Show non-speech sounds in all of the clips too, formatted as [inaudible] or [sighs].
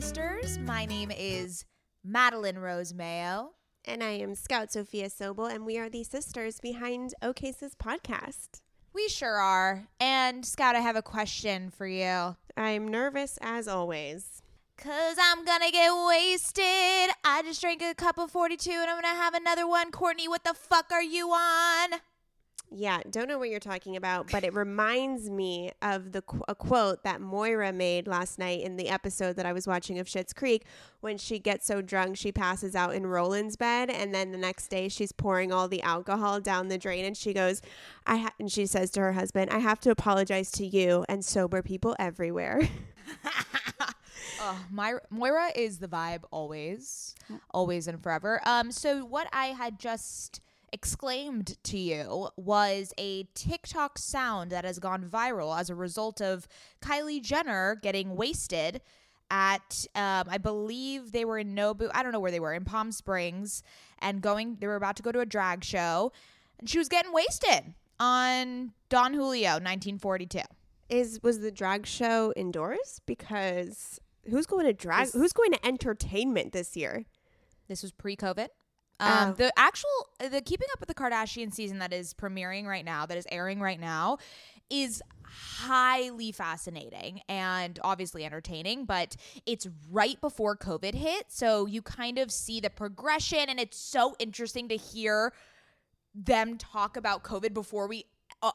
Sisters. My name is Madeline Rose Mayo. And I am Scout Sophia Sobel, and we are the sisters behind OKSIS podcast. We sure are. And Scout, I have a question for you. I'm nervous as always. Cause I'm gonna get wasted. I just drank a cup of 42 and I'm gonna have another one. Courtney, what the fuck are you on? Yeah, don't know what you're talking about, but it reminds me of the a quote that Moira made last night in the episode that I was watching of Schitt's Creek when she gets so drunk she passes out in Roland's bed and then the next day she's pouring all the alcohol down the drain and she goes, "I and she says to her husband, "I have to apologize to you and sober people everywhere." [laughs] oh, my Moira is the vibe always, always and forever. Um so what I had just exclaimed to you was a TikTok sound that has gone viral as a result of Kylie Jenner getting wasted at um, I believe they were in Nobu. I don't know where they were in Palm Springs and going. They were about to go to a drag show, and she was getting wasted on Don Julio, 1942. Is was the drag show indoors? Because who's going to drag? This, who's going to entertainment this year? This was pre-COVID. Um, oh. The actual the Keeping Up with the Kardashian season that is premiering right now, that is airing right now, is highly fascinating and obviously entertaining, but it's right before COVID hit, so you kind of see the progression, and it's so interesting to hear them talk about COVID before we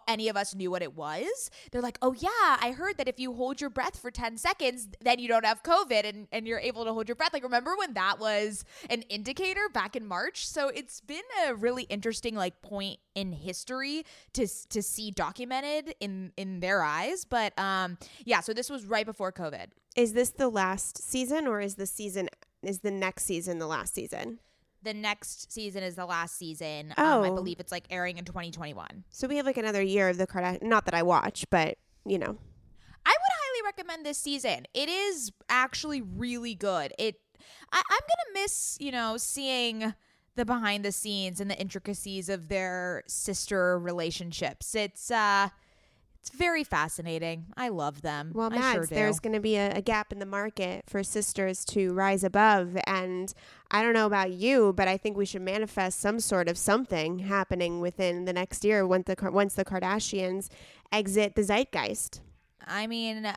any of us knew what it was. They're like, oh, yeah, I heard that if you hold your breath for 10 seconds, then you don't have COVID and, and you're able to hold your breath. Like, remember when that was an indicator back in March? So it's been a really interesting, like, point in history to, to see documented in, in their eyes. But um, yeah, so this was right before COVID. Is this the last season or is the season, is the next season the last season? The next season is the last season. Oh. Um, I oh. believe it's like airing in 2021. So we have like another year of the Kardashian. Not that I watch, but you know. I would highly recommend this season. It is actually really good. It I, I'm gonna miss, you know, seeing the behind the scenes and the intricacies of their sister relationships. It's uh it's very fascinating. I love them. Well, Mads, sure there's going to be a, a, gap in the market for sisters to rise above. And I don't know about you, but I think we should manifest some sort of something happening within the next year once the, once the Kardashians exit the zeitgeist. I mean,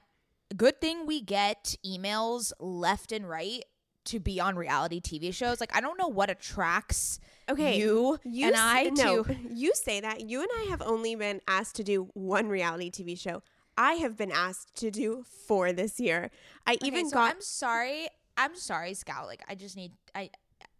good thing we get emails left and right to be on reality TV shows. Like, I don't know what attracts Okay, you, You and I [laughs] no, to [laughs] you say that. You and I have only been asked to do one reality TV show. I have been asked to do four this year. I even so got I'm sorry. I'm sorry, Scout. Like I just need I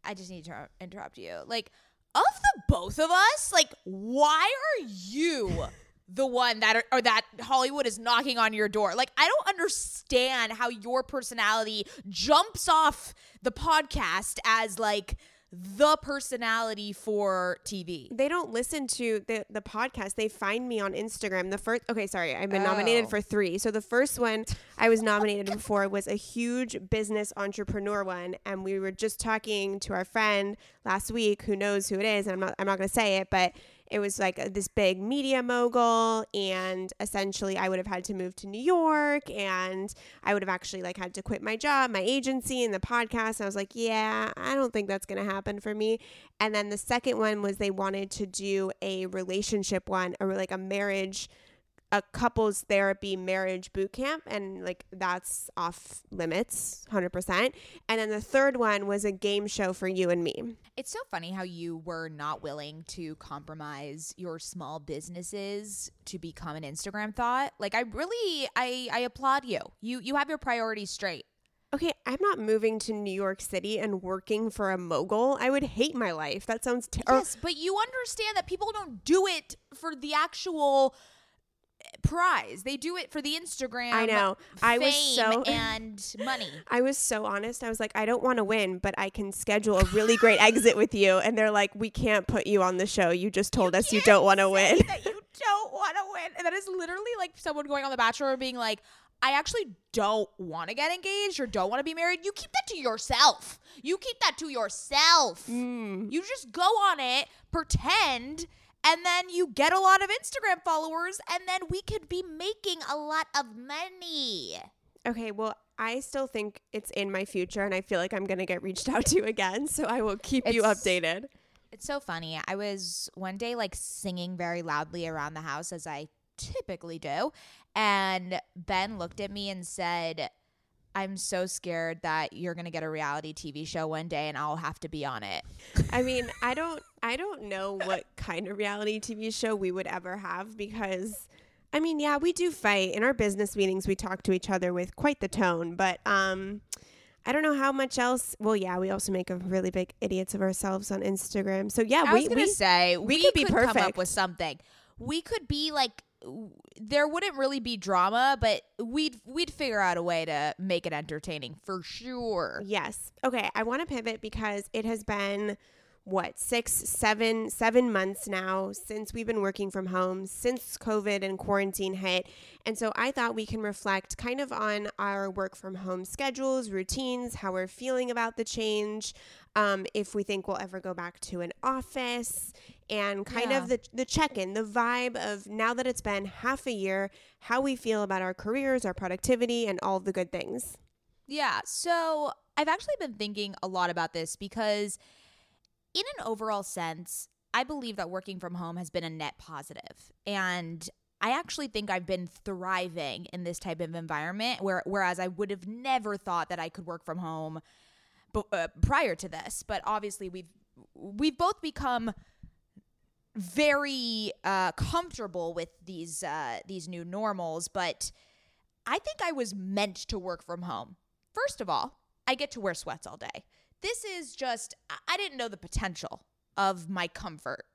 I just need to interrupt you. Like of the both of us, like why are you [laughs] the one that are, or that Hollywood is knocking on your door? Like I don't understand how your personality jumps off the podcast as like the personality for TV. they don't listen to the the podcast. They find me on Instagram. The first okay, sorry, I've been nominated Oh. for three. So the first one I was nominated for was a huge business entrepreneur one, and we were just talking to our friend last week who knows who it is, and I'm not I'm not gonna say it, but it was like this big media mogul, and essentially I would have had to move to New York, and I would have actually like had to quit my job, my agency, and the podcast. I was like, yeah, I don't think that's gonna happen for me. And then the second one was they wanted to do a relationship one or like a marriage, a couples therapy marriage boot camp. And like that's off limits, 100%. And then the third one was a game show for you and me. It's so funny how you were not willing to compromise your small businesses to become an Instagram thought. Like I really I I applaud you. You you have your priorities straight. Okay, I'm not moving to New York City and working for a mogul. I would hate my life. That sounds terrible. yes, but you understand that people don't do it for the actual prize. They do it for the Instagram. I know. I was so- [laughs] and money. I was so honest. I was like, I don't want to win, but I can schedule a really great exit with you. And they're like, we can't put you on the show. You just told us you don't want to win. that you don't want to win. And that is literally like someone going on The Bachelor being like, I actually don't want to get engaged or don't want to be married. You keep that to yourself. You keep that to yourself. Mm. You just go on it, pretend, and then you get a lot of Instagram followers, and then we could be making a lot of money. Okay, well, I still think it's in my future, and I feel like I'm going to get reached out [laughs] to again. So I will keep you updated. It's so funny. I was one day like singing very loudly around the house as I typically do. And Ben looked at me and said, I'm so scared that you're going to get a reality TV show one day and I'll have to be on it. I mean, I don't I don't know what kind of reality TV show we would ever have because I mean, yeah, we do fight. In our business meetings we talk to each other with quite the tone, but um I don't know how much else. Well, yeah, we also make a really big idiots of ourselves on Instagram. So yeah, I we was going we say, we, could be perfect. come up with something. We could be like, there wouldn't really be drama, but we'd we'd figure out a way to make it entertaining for sure. Yes. Okay. I want to pivot because it has been what six, seven, seven months now since we've been working from home, since COVID and quarantine hit. And so I thought we can reflect kind of on our work from home schedules, routines, how we're feeling about the change, um, if we think we'll ever go back to an office, and kind Yeah. of the, the check in, the vibe of now that it's been half a year, how we feel about our careers, our productivity, and all the good things. Yeah. So I've actually been thinking a lot about this because, in an overall sense, I believe that working from home has been a net positive. And I actually think I've been thriving in this type of environment, where, whereas I would have never thought that I could work from home b- uh, prior to this. But obviously, we've we've both become very uh, comfortable with these uh, these new normals, but I think I was meant to work from home. First of all, I get to wear sweats all day. This is just I- didn't know the potential of my comfort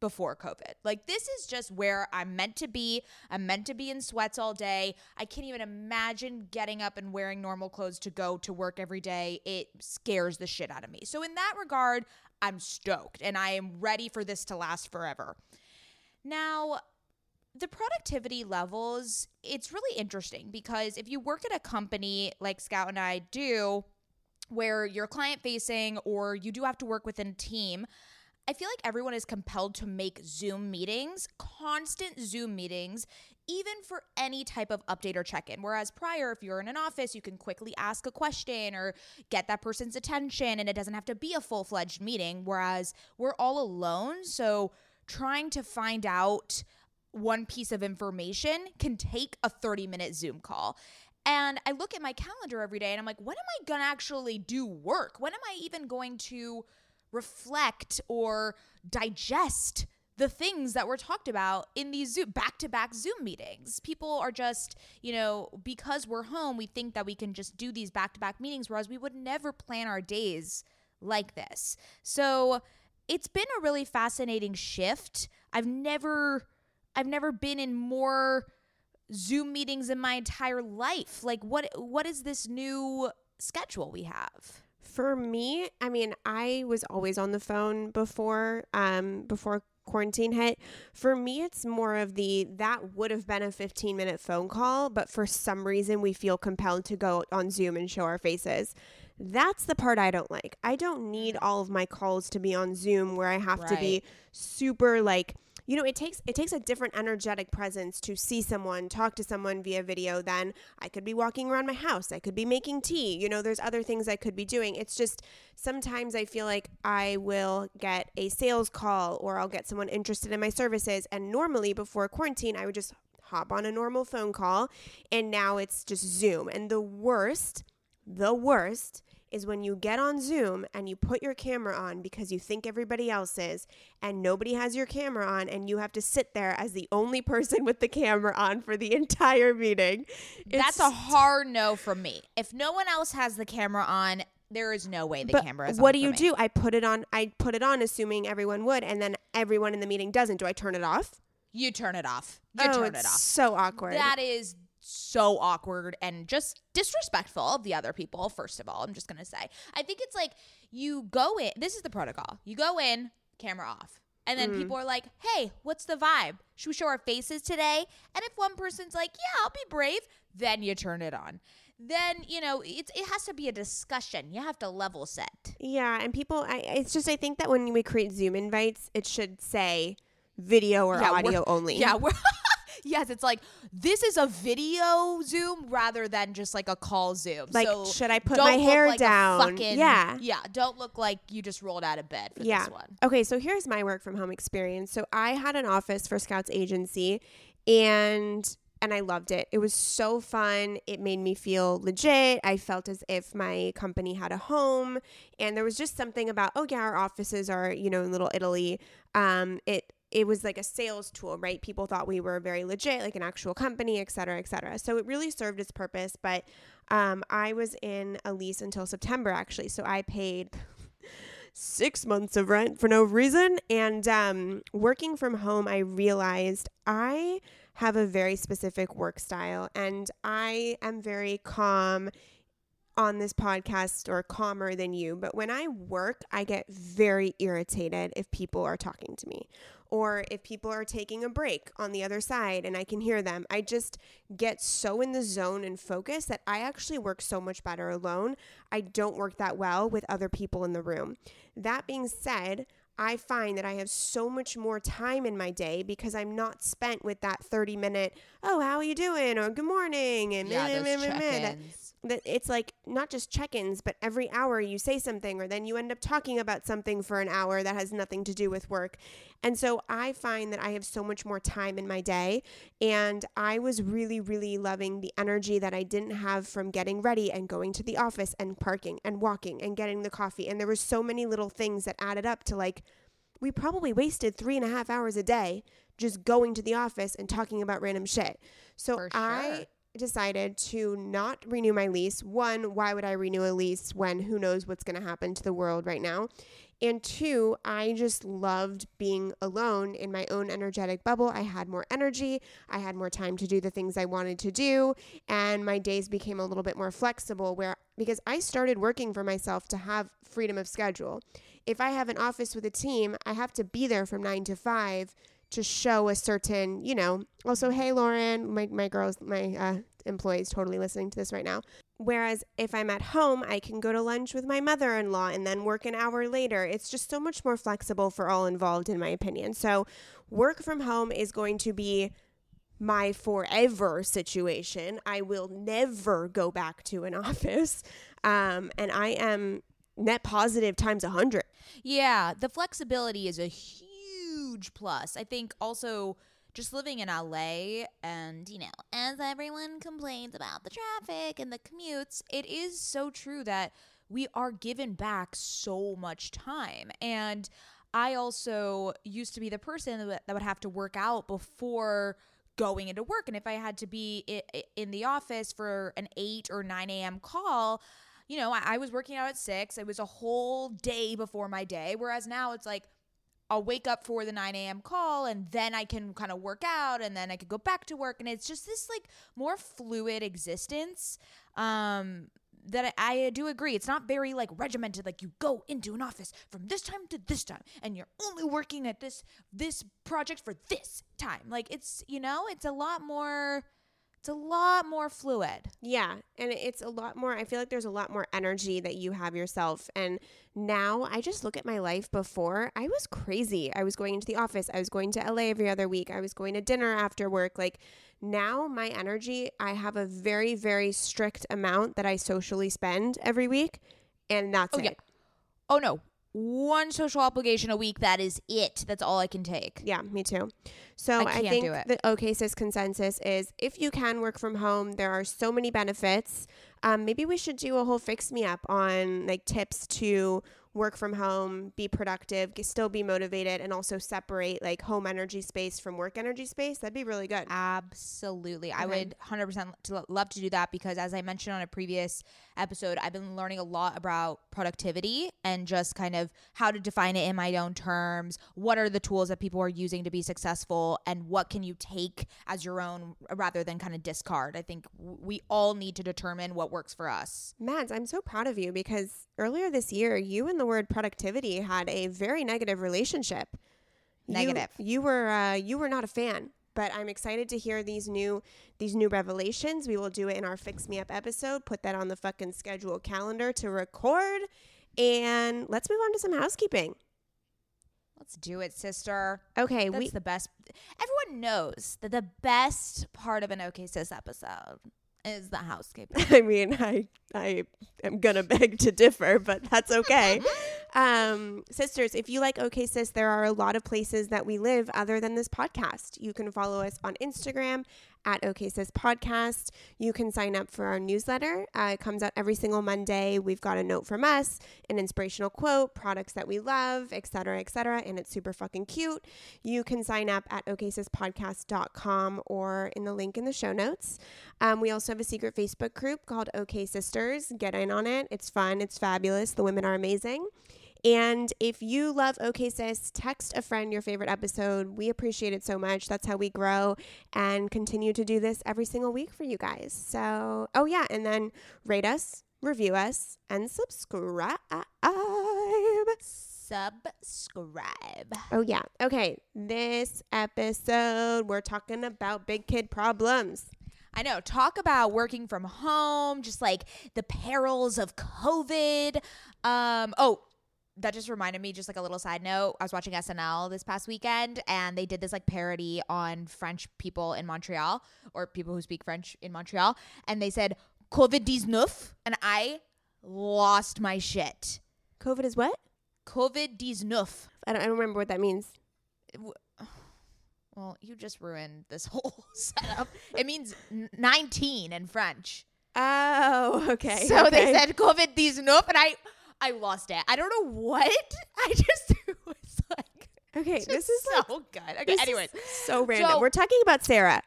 before COVID. Like this is just where I'm meant to be. I'm meant to be in sweats all day. I can't even imagine getting up and wearing normal clothes to go to work every day. It scares the shit out of me. So in that regard, I'm stoked and I am ready for this to last forever. Now, the productivity levels, it's really interesting because if you work at a company like Scout and I do, where you're client facing or you do have to work within a team, I feel like everyone is compelled to make Zoom meetings, constant Zoom meetings, even for any type of update or check in. Whereas prior, if you're in an office, you can quickly ask a question or get that person's attention and it doesn't have to be a full fledged meeting. Whereas we're all alone. So trying to find out one piece of information can take a 30 minute Zoom call. And I look at my calendar every day and I'm like, when am I going to actually do work? When am I even going to reflect or digest the things that were talked about in these Zoom back-to-back Zoom meetings. People are just, you know, because we're home, we think that we can just do these back-to-back meetings whereas we would never plan our days like this. So, it's been a really fascinating shift. I've never I've never been in more Zoom meetings in my entire life. Like what what is this new schedule we have? For me, I mean, I was always on the phone before um before quarantine hit. For me, it's more of the that would have been a 15 minute phone call, but for some reason we feel compelled to go on Zoom and show our faces. That's the part I don't like. I don't need all of my calls to be on Zoom where I have right. to be super like you know it takes it takes a different energetic presence to see someone talk to someone via video than i could be walking around my house. I could be making tea. You know there's other things i could be doing. It's just sometimes i feel like i will get a sales call or i'll get someone interested in my services. And normally before quarantine i would just hop on a normal phone call. And now it's just zoom. And the worst the worst is when you get on Zoom and you put your camera on because you think everybody else is, and nobody has your camera on, and you have to sit there as the only [laughs] person with the camera on for the entire meeting. It's, That's a hard no from me. If no one else has the camera on, there is no way the but camera is what do you me. do i put it on i put it on assuming everyone would and then everyone in the meeting doesn't do i turn it off you turn it off you oh, turn it off so awkward that is so awkward and just disrespectful of the other people, first of all. I'm just going to say. I think it's like you go in, this is the protocol. You go in, camera off. And then mm. people are like, hey, what's the vibe? Should we show our faces today? And if one person's like, yeah, I'll be brave, then you turn it on. Then, you know, it, it has to be a discussion. You have to level set. Yeah. And people, I, it's just, I think that when we create Zoom invites, it should say video or yeah, audio only. [laughs] Yeah. [laughs] Yes, it's like this is a video Zoom rather than just like a call Zoom. Like, so should I put my hair like down? Fucking, yeah, yeah. Don't look like you just rolled out of bed for yeah. this one. Okay, so here's my work from home experience. So I had an office for Scouts Agency, and and I loved it. It was so fun. It made me feel legit. I felt as if my company had a home, and there was just something about oh yeah, our offices are you know in Little Italy. Um, it it was like a sales tool, right? People thought we were very legit, like an actual company, et cetera, et cetera. So it really served its purpose. But um, I was in a lease until September, actually. So I paid six months of rent for no reason. And um, working from home, I realized I have a very specific work style and I am very calm on this podcast or calmer than you, but when I work, I get very irritated if people are talking to me or if people are taking a break on the other side and I can hear them. I just get so in the zone and focus that I actually work so much better alone. I don't work that well with other people in the room. That being said, I find that I have so much more time in my day because I'm not spent with that 30 minute, oh, how are you doing? Or good morning. And yeah, meh, those meh, meh, it's like not just check-ins but every hour you say something or then you end up talking about something for an hour that has nothing to do with work. And so i find that i have so much more time in my day and i was really really loving the energy that i didn't have from getting ready and going to the office and parking and walking and getting the coffee. And there were so many little things that added up to like we probably wasted three and a half hours a day just going to the office and talking about random shit. So sure. i decided to not renew my lease. One, why would I renew a lease when who knows what's going to happen to the world right now? And two, I just loved being alone in my own energetic bubble. I had more energy, I had more time to do the things I wanted to do, and my days became a little bit more flexible where because I started working for myself to have freedom of schedule. If I have an office with a team, I have to be there from 9 to 5 to show a certain, you know, also, hey, Lauren, my, my girls, my uh, employees totally listening to this right now. Whereas if I'm at home, I can go to lunch with my mother in law and then work an hour later. It's just so much more flexible for all involved, in my opinion. So, work from home is going to be my forever situation. I will never go back to an [laughs] office. Um, and I am net positive times a hundred. Yeah, the flexibility is a huge huge plus. I think also just living in LA and, you know, as everyone complains about the traffic and the commutes, it is so true that we are given back so much time. And I also used to be the person that would have to work out before going into work. And if I had to be in the office for an 8 or 9 a.m. call, you know, I was working out at 6. It was a whole day before my day. Whereas now it's like, I'll wake up for the 9 a.m. call and then I can kind of work out and then I could go back to work. And it's just this like more fluid existence um, that I, I, do agree. It's not very like regimented. Like you go into an office from this time to this time, and you're only working at this this project for this time. Like it's you know, it's a lot more. It's a lot more fluid. Yeah, and it's a lot more. I feel like there's a lot more energy that you have yourself. And now I just look at my life before. I was crazy. I was going into the office. I was going to LA every other week. I was going to dinner after work. Like now, my energy, I have a very, very strict amount that I socially spend every week, and that's oh, it. Yeah. Oh, no. One social obligation a week. That is it. That's all I can take. Yeah, me too. So I, I think the OK Sis consensus is if you can work from home, there are so many benefits. Um, maybe we should do a whole fix me up on like tips to work from home, be productive, still be motivated, and also separate like home energy space from work energy space. That'd be really good. Absolutely. Okay. I would 100% love to do that because, as I mentioned on a previous episode, I've been learning a lot about productivity and just kind of how to define it in my own terms. What are the tools that people are using to be successful, and what can you take as your own rather than kind of discard? I think we all need to determine what works for us. Mads, I'm so proud of you because earlier this year, you and the word productivity had a very negative relationship. Negative. You, you were uh, you were not a fan, but I'm excited to hear these new these new revelations. We will do it in our Fix Me Up episode. Put that on the fucking schedule calendar to record, and let's move on to some housekeeping. Let's do it, sister. Okay, that's we, the best. Everyone knows that the best part of an OK Sis episode is the housekeeping. [laughs] I mean, I I am gonna beg to differ, but that's okay. [laughs] um, sisters, if you like OK Sis, there are a lot of places that we live other than this podcast. You can follow us on Instagram at OK Sis Podcast. You can sign up for our newsletter. Uh, it comes out every single Monday. We've got a note from us, an inspirational quote, products that we love, etc., etc., and it's super fucking cute. You can sign up at OKSisPodcast.com or in the link in the show notes. Um, we also have a secret Facebook group called OK Sisters. Get in on it. It's fun. It's fabulous. The women are amazing. And if you love OK Sis, text a friend your favorite episode. We appreciate it so much. That's how we grow and continue to do this every single week for you guys. So, oh yeah, and then rate us, review us, and subscribe. Subscribe. Oh yeah. Okay. This episode, we're talking about big kid problems. I know. Talk about working from home, just like the perils of COVID. Um, oh, that just reminded me just like a little side note i was watching snl this past weekend and they did this like parody on french people in montreal or people who speak french in montreal and they said covid-19 and i lost my shit. Covid is what? Covid-19 I don't, I don't remember what that means. [sighs] Well you just ruined this [laughs] whole setup. It means 19 in french. Oh okay so okay. they said covid-19 and i I lost it. I don't know what. [laughs] I just [laughs] was like, okay, this is so like, good. Okay, anyways, so random. So, We're talking about Sarah.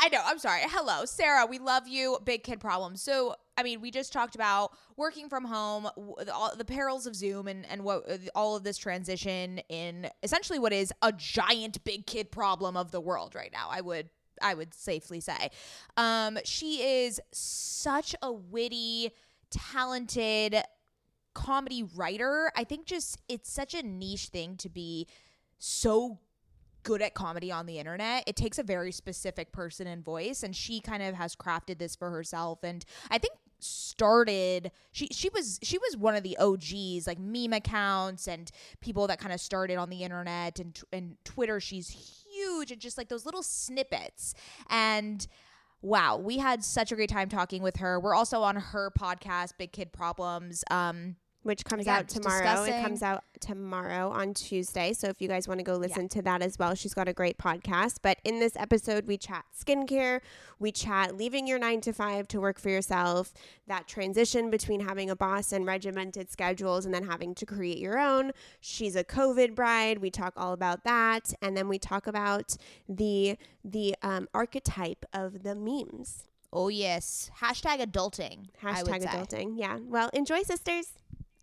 I know. I'm sorry. Hello, Sarah. We love you. Big kid problems. So, I mean, we just talked about working from home, all the perils of Zoom, and and what uh, all of this transition in essentially what is a giant big kid problem of the world right now. I would I would safely say. Um, she is such a witty, talented comedy writer. I think just it's such a niche thing to be so good at comedy on the internet. It takes a very specific person and voice and she kind of has crafted this for herself and I think started she she was she was one of the OGs like meme accounts and people that kind of started on the internet and and Twitter she's huge and just like those little snippets and wow we had such a great time talking with her we're also on her podcast big kid problems um which comes Again, out tomorrow. discussing- It comes out tomorrow on Tuesday. So if you guys want to go listen to that as well, she's got a great podcast. But in this episode, we chat skincare, we chat leaving your nine to five to work for yourself, that transition between having a boss and regimented schedules and then having to create your own. She's a COVID bride. We talk all about that. And then we talk about the the um, archetype of the memes. Oh yes. Hashtag adulting. Hashtag say. adulting. Yeah. Well, enjoy, sisters.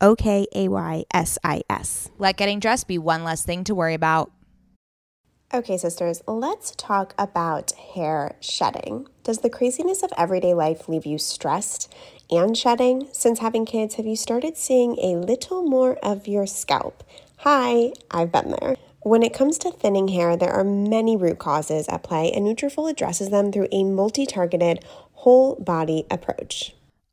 O K A Y S I S. Let getting dressed be one less thing to worry about. Okay, sisters, let's talk about hair shedding. Does the craziness of everyday life leave you stressed and shedding? Since having kids, have you started seeing a little more of your scalp? Hi, I've been there. When it comes to thinning hair, there are many root causes at play, and Nutrafol addresses them through a multi-targeted, whole body approach.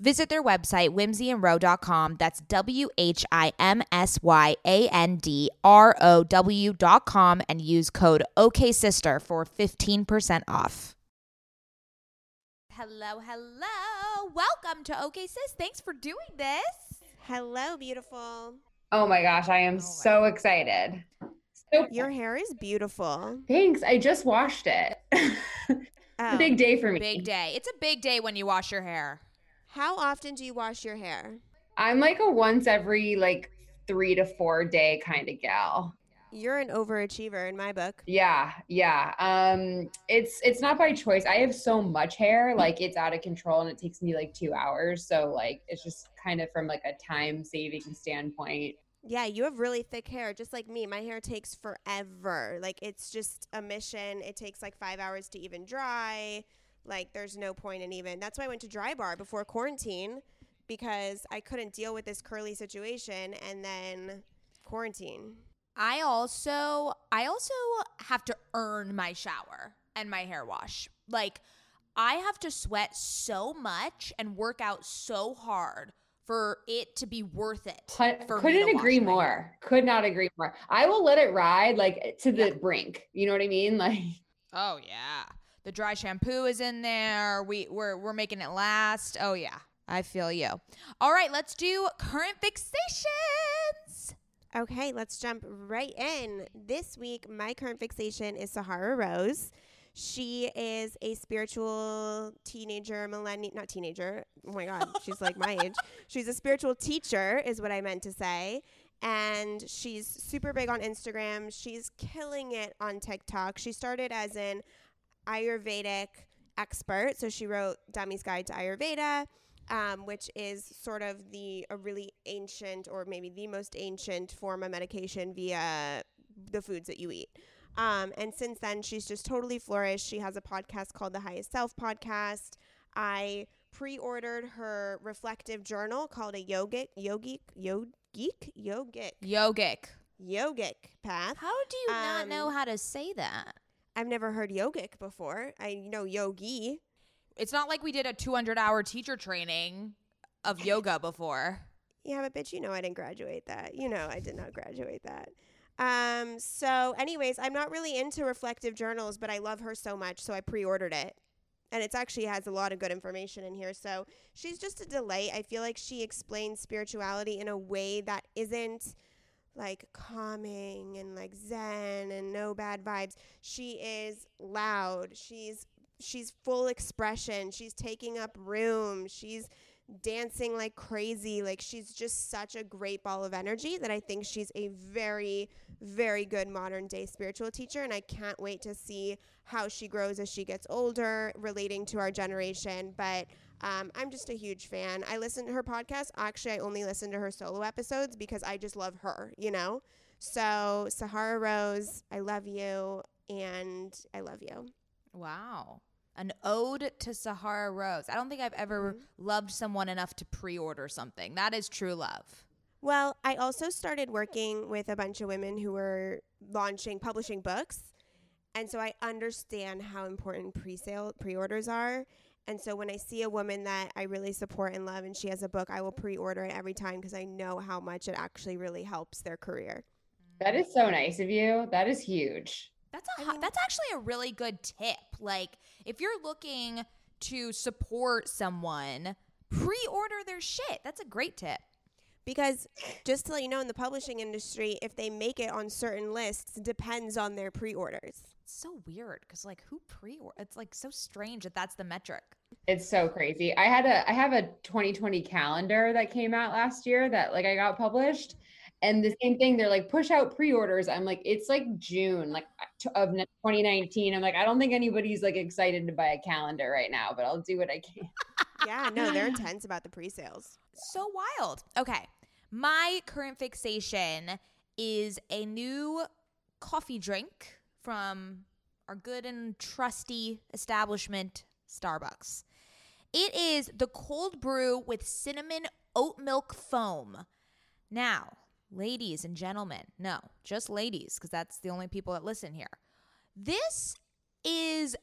Visit their website, whimsyandrow.com. That's W H I M S Y A N D R O W.com and use code OKSister for 15% off. Hello, hello. Welcome to OK Sis. Thanks for doing this. Hello, beautiful. Oh my gosh, I am Oh, so excited. So Your hair is beautiful. thanks. I just washed it. [laughs] Oh. A big oh, day for me. Big day. It's a big day when you wash your hair. How often do you wash your hair? I'm like a once every like three to four day kind of gal. You're an overachiever in my book. Yeah, yeah. Um, it's it's not by choice. I have so much hair, like it's out of control, and it takes me like two hours. So like it's just kind of from like a time saving standpoint. Yeah, you have really thick hair, just like me. My hair takes forever. Like it's just a mission. It takes like five hours to even dry. Like there's no point in even. That's why I went to Dry Bar before quarantine because I couldn't deal with this curly situation and then quarantine. I also I also have to earn my shower and my hair wash. Like I have to sweat so much and work out so hard for it to be worth it. For Couldn't to wash agree hair. more. Could not agree more. I will let it ride like to the Yeah. brink. You know what I mean? [laughs] Like Oh yeah. The dry shampoo is in there. We we're we're making it last. Oh yeah. I feel you. All right, let's do current fixations. Okay, let's jump right in. This week, my current fixation is Sahara Rose. She is a spiritual teenager, millennial, not teenager. Oh my God, [laughs] she's like my age. She's a spiritual teacher, is what I meant to say. And she's super big on Instagram. She's killing it on TikTok. She started as an Ayurvedic expert. So she wrote Dummy's Guide to Ayurveda, um, which is sort of the a really ancient or maybe the most ancient form of medication via the foods that you eat. Um, and since then, she's just totally flourished. She has a podcast called the Highest Self Podcast. I pre-ordered her reflective journal called a yogic, yogic, yogic, yogic, Yogic. yogic path. How do you not Um, know how to say that? I've never heard yogic before. I know yogi. It's not like we did a 200 hour teacher training of [laughs] yoga before. Yeah, but bitch, you know I didn't graduate that. You know I did not graduate that. Um, so anyways, I'm not really into reflective journals, but I love her so much, so I pre-ordered it. And it's actually has a lot of good information in here. So she's just a delight. I feel like she explains spirituality in a way that isn't like calming and like zen and no bad vibes. She is loud. She's she's full expression. She's taking up room. She's dancing like crazy. Like she's just such a great ball of energy that I think she's a very, very good modern day spiritual teacher. And I can't wait to see how she grows as she gets older, relating to our generation. But um, I'm just a huge fan. I listen to her podcast. Actually, I only listen to her solo episodes because I just love her, you know? So, Sahara Rose, I love you and I love you. Wow. An ode to Sahara Rose. I don't think I've ever loved someone enough to pre order something. That is true love. Well, I also started working with a bunch of women who were launching, publishing books. And so I understand how important pre-sale pre-orders are. And so when I see a woman that I really support and love and she has a book, I will pre-order it every time because I know how much it actually really helps their career. That is so nice of you. That is huge. That's a hot, that's actually a really good tip. Like if you're looking to support someone, pre-order their shit. That's a great tip. Because just to let you know, in the publishing industry, if they make it on certain lists, it depends on their pre-orders. It's so weird because like who pre-order? It's like so strange that that's the metric. It's so crazy. I had a I have a 2020 calendar that came out last year that like I got published. And the same thing, they're like push out pre-orders. I'm like, it's like June, like of 2019. I'm like, I don't think anybody's like excited to buy a calendar right now, but I'll do what I can. [laughs] yeah, no, they're [laughs] intense about the pre-sales. So wild. Okay. My current fixation is a new coffee drink from our good and trusty establishment, Starbucks. It is the cold brew with cinnamon oat milk foam. Now, ladies and gentlemen, no, just ladies, because that's the only people that listen here. This is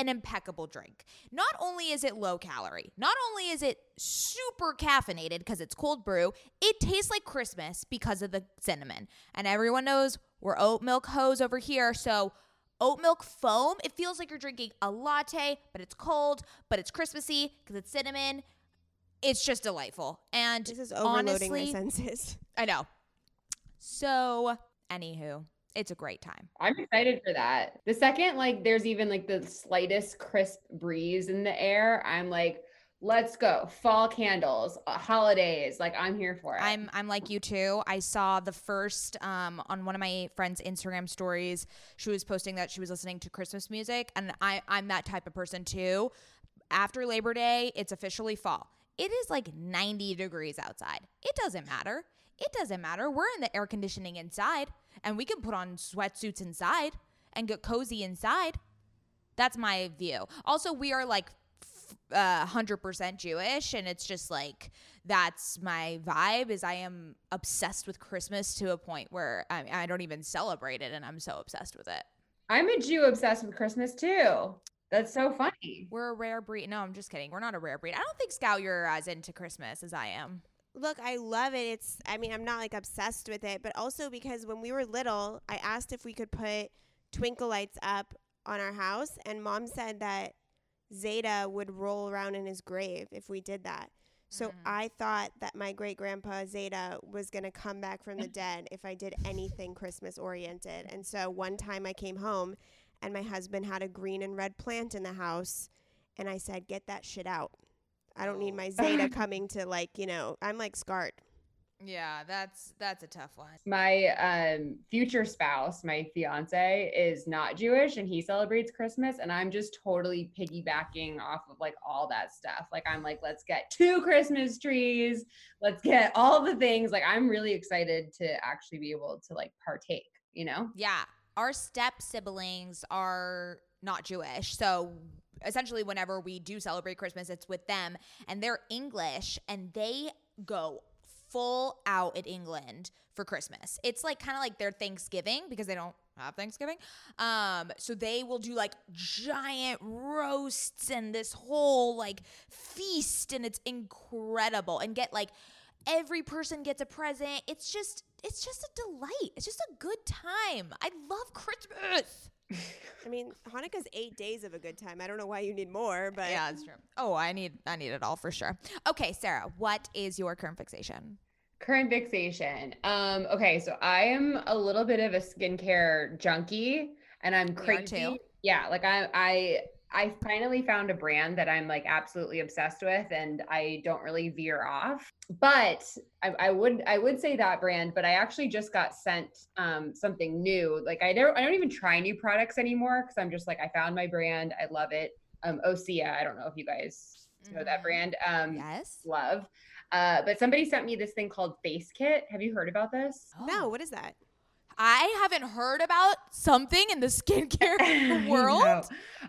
an impeccable drink. Not only is it low calorie, not only is it super caffeinated because it's cold brew, it tastes like Christmas because of the cinnamon. And everyone knows we're oat milk hoes over here, so oat milk foam, it feels like you're drinking a latte, but it's cold, but it's Christmassy because it's cinnamon. It's just delightful. And this is overloading honestly, my senses. I know. So, anywho, it's a great time. I'm excited for that. The second, like, there's even like the slightest crisp breeze in the air, I'm like, let's go. Fall candles, uh, holidays. Like, I'm here for it. I'm I'm like you too. I saw the first um on one of my friends' Instagram stories. She was posting that she was listening to Christmas music, and I I'm that type of person too. After Labor Day, it's officially fall. It is like 90 degrees outside. It doesn't matter. It doesn't matter. We're in the air conditioning inside and we can put on sweatsuits inside and get cozy inside. That's my view. Also, we are like uh, 100% Jewish and it's just like that's my vibe is I am obsessed with Christmas to a point where I, I don't even celebrate it and I'm so obsessed with it. I'm a Jew obsessed with Christmas too. That's so funny. We're a rare breed. No, I'm just kidding. We're not a rare breed. I don't think Scout you're as into Christmas as I am. Look, I love it. It's I mean, I'm not like obsessed with it, but also because when we were little, I asked if we could put twinkle lights up on our house and mom said that Zeta would roll around in his grave if we did that. So mm. I thought that my great grandpa Zeta was going to come back from the [laughs] dead if I did anything Christmas oriented. And so one time I came home and my husband had a green and red plant in the house and I said, "Get that shit out." I don't need my Zeta [laughs] coming to like, you know, I'm like scarred. Yeah, that's that's a tough one. My um future spouse, my fiance is not Jewish and he celebrates Christmas and I'm just totally piggybacking off of like all that stuff. Like I'm like let's get two Christmas trees, let's get all the things. Like I'm really excited to actually be able to like partake, you know? Yeah. Our step siblings are not Jewish. So essentially whenever we do celebrate Christmas, it's with them and they're English and they go full out in England for Christmas. It's like kind of like their Thanksgiving because they don't have Thanksgiving. Um, so they will do like giant roasts and this whole like feast and it's incredible and get like every person gets a present. It's just it's just a delight. It's just a good time. I love Christmas. I mean, Hanukkah's eight days of a good time. I don't know why you need more, but yeah, that's true. Oh, I need I need it all for sure. Okay, Sarah, what is your current fixation? Current fixation. Um, okay, so I am a little bit of a skincare junkie, and I'm crazy. Yeah, like I I I finally found a brand that I'm like absolutely obsessed with and I don't really veer off. But I, I would I would say that brand, but I actually just got sent um, something new. Like I don't I don't even try new products anymore because I'm just like I found my brand. I love it. Um Osea. I don't know if you guys know that mm-hmm. brand. Um yes. Love. Uh, but somebody sent me this thing called Face Kit. Have you heard about this? Oh. No, what is that? I haven't heard about something in the [laughs] skincare [laughs] world.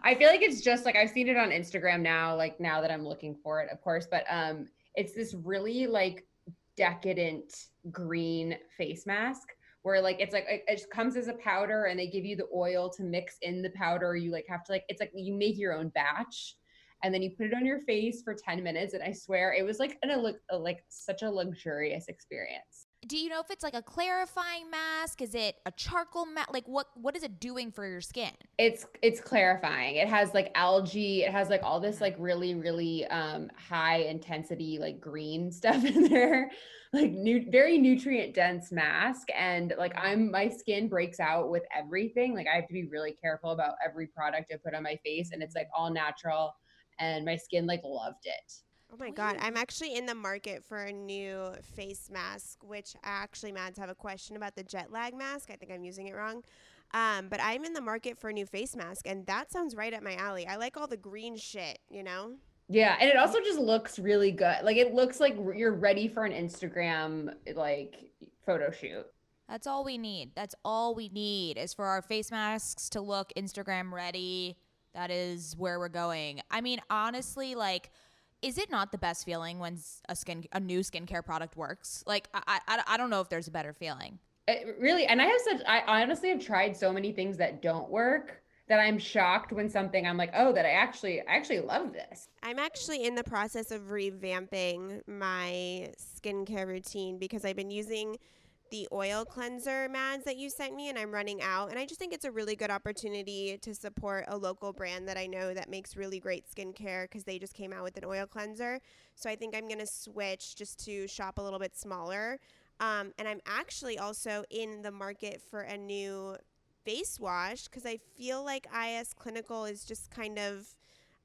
I, I feel like it's just like I've seen it on Instagram now, like now that I'm looking for it, of course. But um, it's this really like decadent green face mask where like it's like it, it comes as a powder and they give you the oil to mix in the powder you like have to like it's like you make your own batch and then you put it on your face for 10 minutes and i swear it was like an a, like such a luxurious experience do you know if it's like a clarifying mask? Is it a charcoal mask like what what is it doing for your skin? It's it's clarifying. It has like algae. It has like all this like really really um high intensity like green [laughs] stuff in there. Like new very nutrient dense mask. And like i'm my skin breaks out with everything. Like i have to be really careful about every product i put on my face. And it's like all natural. And my skin like loved it Oh my god, I'm actually in the market for a new face mask, which I actually Mads have a question about the jet lag mask. I think I'm using it wrong. Um, but I'm in the market for a new face mask, and that sounds right up my alley. I like all the green shit, you know? Yeah, and it also just looks really good. Like it looks like you're ready for an Instagram like photo shoot. That's all we need. That's all we need is for our face masks to look Instagram ready. That is where we're going. I mean, honestly, like is it not the best feeling when a skin a new skincare product works? Like I I, I don't know if there's a better feeling. It really, and I have such I honestly have tried so many things that don't work that I'm shocked when something I'm like, oh, that I actually I actually love this. I'm actually in the process of revamping my skincare routine because I've been using the oil cleanser Mads that you sent me and I'm running out. And I just think it's a really good opportunity to support a local brand that I know that makes really great skincare because they just came out with an oil cleanser. So I think I'm going to switch just to shop a little bit smaller. Um, and I'm actually also in the market for a new face wash because I feel like IS Clinical is just kind of.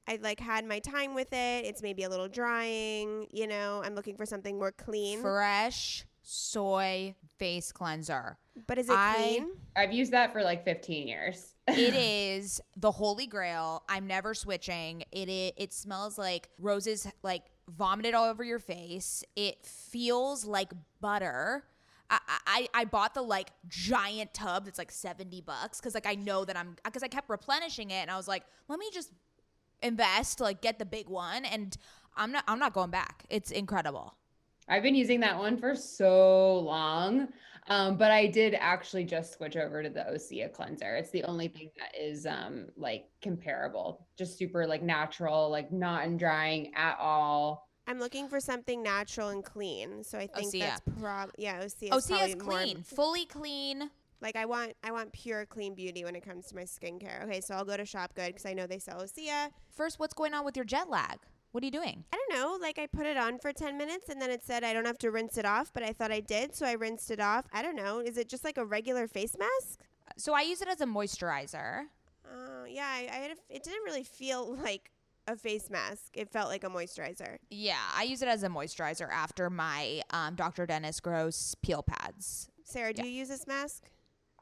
I like had my time with it. It's maybe a little drying, you know. I'm looking for something more clean. Fresh soy face cleanser. But is it I, clean? I've used that for like 15 years. it [laughs] is the holy grail. I'm never switching. It, it it smells like roses like vomited all over your face. It feels like butter. I, I, I bought the like giant tub that's like 70 bucks because like I know that I'm because I kept replenishing it and I was like let me just invest like get the big one and I'm not I'm not going back it's incredible I've been using that one for so long. Um, but I did actually just switch over to the Osea cleanser. It's the only thing that is um like comparable, just super like natural, like not in drying at all. I'm looking for something natural and clean. So I think Osea. that's probably yeah, Osea. Osea is clean, more, fully clean. Like I want, I want pure clean beauty when it comes to my skincare. Okay, so I'll go to Shop Good because I know they sell Osea. First, what's going on with your jet lag? What are you doing? I don't know. Like I put it on for 10 minutes and then it said I don't have to rinse it off, but I thought I did, so I rinsed it off. I don't know. Is it just like a regular face mask? So I use it as a moisturizer. Uh, yeah, I, I had a, it didn't really feel [laughs] like a face mask. It felt like a moisturizer. Yeah, I use it as a moisturizer after my um, Dr. Dennis Gross peel pads. Sarah, do yeah. you use this mask?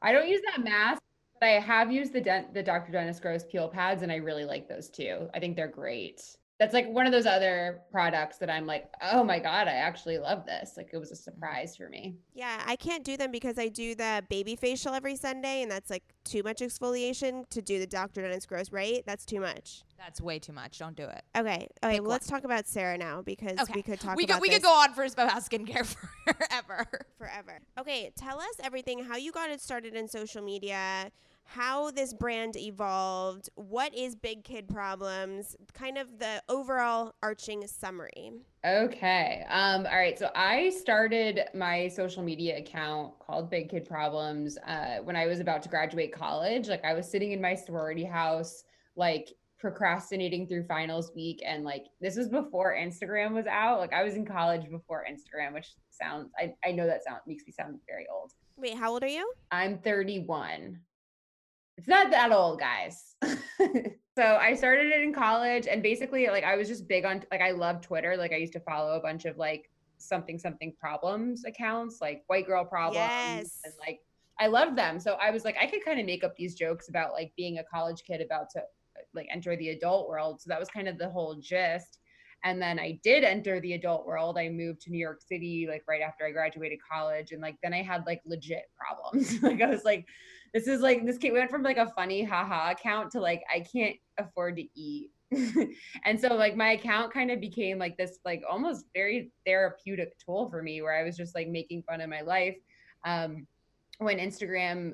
I don't use that mask, but I have used the Den- the Dr. Dennis Gross peel pads, and I really like those too. I think they're great that's like one of those other products that I'm like, oh my God, I actually love this. Like it was a surprise for me. Yeah, I can't do them because I do the baby facial every Sunday and that's like too much exfoliation to do the Dr. Dennis Gross, right? That's too much. That's way too much. Don't do it. Okay. Okay. Well, let's talk about Sarah now because okay. we could talk we about could, we could go on for about skincare [laughs] forever. Forever. Okay. Tell us everything, how you got it started in social media, how this brand evolved, what is Big Kid Problems, kind of the overall arching summary. Okay. Um, all right. So I started my social media account called Big Kid Problems uh, when I was about to graduate college. Like I was sitting in my sorority house, like procrastinating through finals week. And like this was before Instagram was out. Like I was in college before Instagram, which sounds, I, I know that sound makes me sound very old. Wait, how old are you? I'm 31 it's not that old, guys. [laughs] so I started it in college and basically like I was just big on like I love Twitter. Like I used to follow a bunch of like something something problems accounts, like white girl problems yes. and like I loved them. So I was like I could kind of make up these jokes about like being a college kid about to like enter the adult world. So that was kind of the whole gist. And then I did enter the adult world. I moved to New York City like right after I graduated college and like then I had like legit problems. [laughs] like I was like this is like this came, went from like a funny haha account to like I can't afford to eat. [laughs] and so like my account kind of became like this like almost very therapeutic tool for me where I was just like making fun of my life. Um when Instagram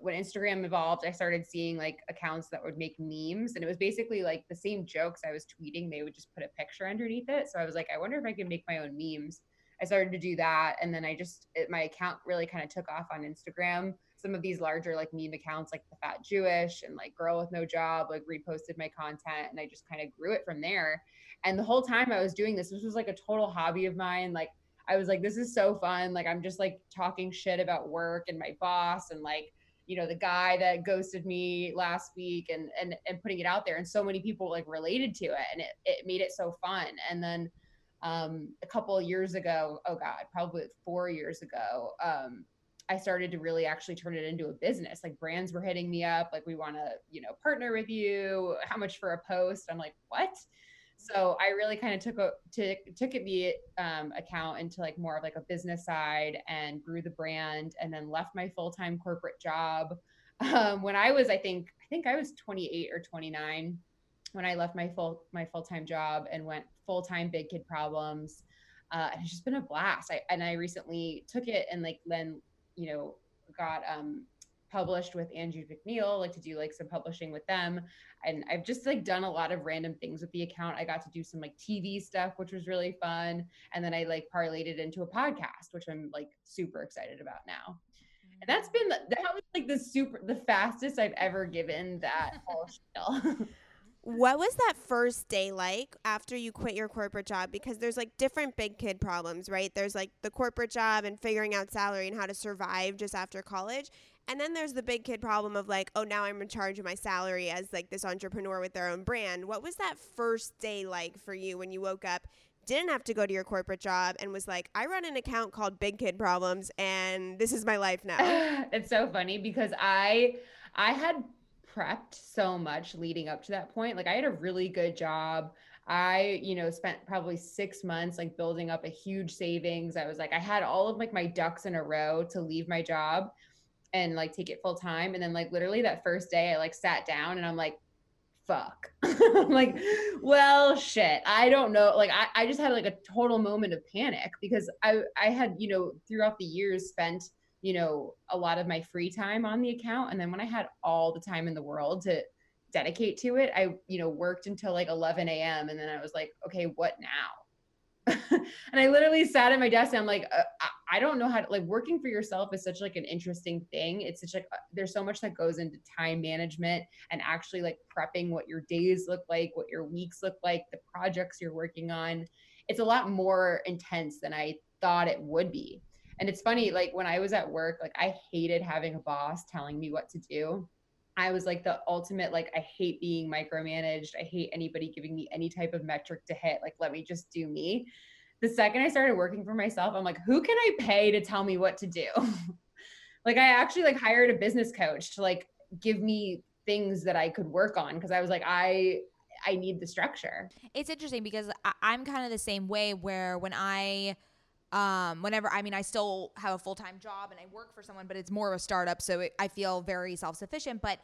when Instagram evolved, I started seeing like accounts that would make memes and it was basically like the same jokes I was tweeting, they would just put a picture underneath it. So I was like, I wonder if I can make my own memes. I started to do that and then I just it, my account really kind of took off on Instagram. Some of these larger like meme accounts like the fat Jewish and like girl with no job like reposted my content and I just kind of grew it from there. And the whole time I was doing this, this was like a total hobby of mine like I was like, this is so fun. Like, I'm just like talking shit about work and my boss and like, you know, the guy that ghosted me last week and and and putting it out there. And so many people like related to it and it, it made it so fun. And then um a couple years ago, oh God, probably four years ago, um, I started to really actually turn it into a business. Like brands were hitting me up, like we want to, you know, partner with you. How much for a post? I'm like, what? so I really kind of took a took took the um, account into like more of like a business side and grew the brand, and then left my full time corporate job. [laughs] Um, when I was, I think, I think I was 28 or 29 when I left my full my full time job and went full time Big Kid Problems. Uh, and it's just been a blast. I and I recently took it and like then you know got um published with Andrews McMeel, like to do like some publishing with them. And I've just like done a lot of random things with the account. I got to do some like TV stuff, which was really fun. And then I like parlayed it into a podcast, which I'm like super excited about now. And that's been that was like the super the fastest I've ever given that [laughs] whole. [laughs] What was that first day like after you quit your corporate job? Because there's like different big kid problems, right? There's like the corporate job and figuring out salary and how to survive just after college. And then there's the big kid problem of like, oh, now I'm in charge of my salary as like this entrepreneur with their own brand. What was that first day like for you when you woke up, didn't have to go to your corporate job, and was like, I run an account called Big Kid Problems, and this is my life now? [laughs] it's so funny because I I had prepped so much leading up to that point. Like I had a really good job. I, you know, spent probably six months like building up a huge savings. I was like, I had all of like my ducks in a row to leave my job and like take it full time. And then like literally that first day I like sat down and I'm like, fuck. I'm [laughs] like, well, shit. I don't know. Like I, I just had like a total moment of panic because I I had, you know, throughout the years spent, you know, a lot of my free time on the account. And then when I had all the time in the world to dedicate to it, I, you know, worked until like 11 a.m. And then I was like, okay, what now? [laughs] and I literally sat at my desk and I'm like, uh, I don't know how to like working for yourself is such like an interesting thing. It's such like uh, there's so much that goes into time management and actually like prepping what your days look like, what your weeks look like, the projects you're working on. It's a lot more intense than I thought it would be. And it's funny, like when I was at work, like I hated having a boss telling me what to do. I was like the ultimate, like, I hate being micromanaged. I hate anybody giving me any type of metric to hit. Like, let me just do me. The second I started working for myself, I'm like, who can I pay to tell me what to do? [laughs] like, I actually like hired a business coach to like give me things that I could work on because I was like, I I need the structure. It's interesting because I, am kind of the same way where when I um, whenever I mean, I still have a full time job and I work for someone, but it's more of a startup, so it, I feel very self sufficient. But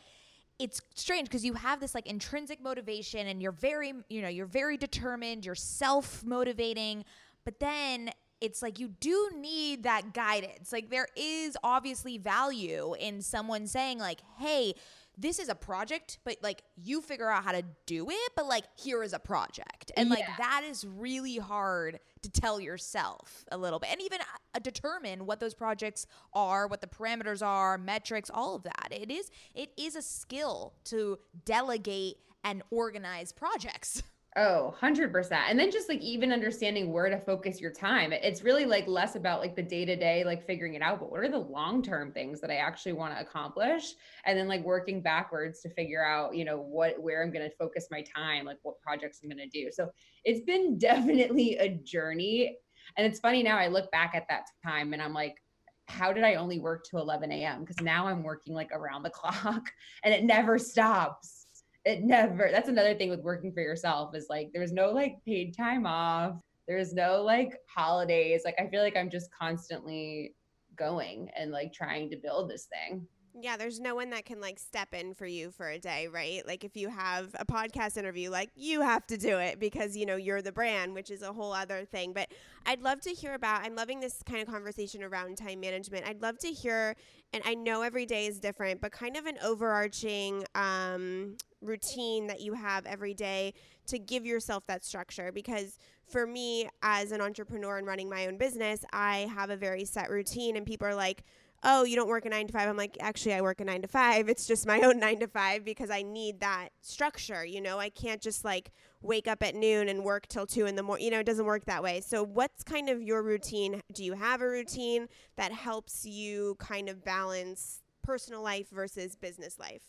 it's strange because you have this like intrinsic motivation and you're very, you know, you're very determined, you're self motivating, but then it's like you do need that guidance. Like there is obviously value in someone saying like, "Hey, this is a project, but like you figure out how to do it, but like here is a project. And like that is really hard to tell yourself a little bit and even uh, determine what those projects are, what the parameters are, metrics, all of that. It is it is a skill to delegate and organize projects. [laughs] Oh, 100%. And then just like even understanding where to focus your time. It's really like less about like the day to day, like figuring it out, but what are the long term things that I actually want to accomplish? And then like working backwards to figure out, you know, what, where I'm going to focus my time, like what projects I'm going to do. So it's been [laughs] definitely a journey. And it's funny now, I look back at that time and I'm like, how did I only work to 11 a.m.? Because now I'm working like around the [laughs] clock and it never stops it never that's another thing with working for yourself is like there's no like paid time off there's no like holidays like i feel like i'm just constantly going and like trying to build this thing Yeah, there's no one that can like step in for you for a day, right? Like if you have a podcast interview, like you have to do it because you know you're the brand, which is a whole other thing. But I'd love to hear about I'm loving this kind of conversation around time management. I'd love to hear and I know every day is different, but kind of an overarching um, routine that you have every day to give yourself that structure because for me as an entrepreneur and running my own business, I have a very set routine and people are like, oh, you don't work a nine to five. I'm like, actually, I work a nine to five. It's just my [laughs] own nine to five because I need that structure. You know, I can't just like wake up at noon and work till two in the morning. You know, it doesn't work that way. So, what's kind of your routine? Do you have a routine that helps you kind of balance personal life versus business life?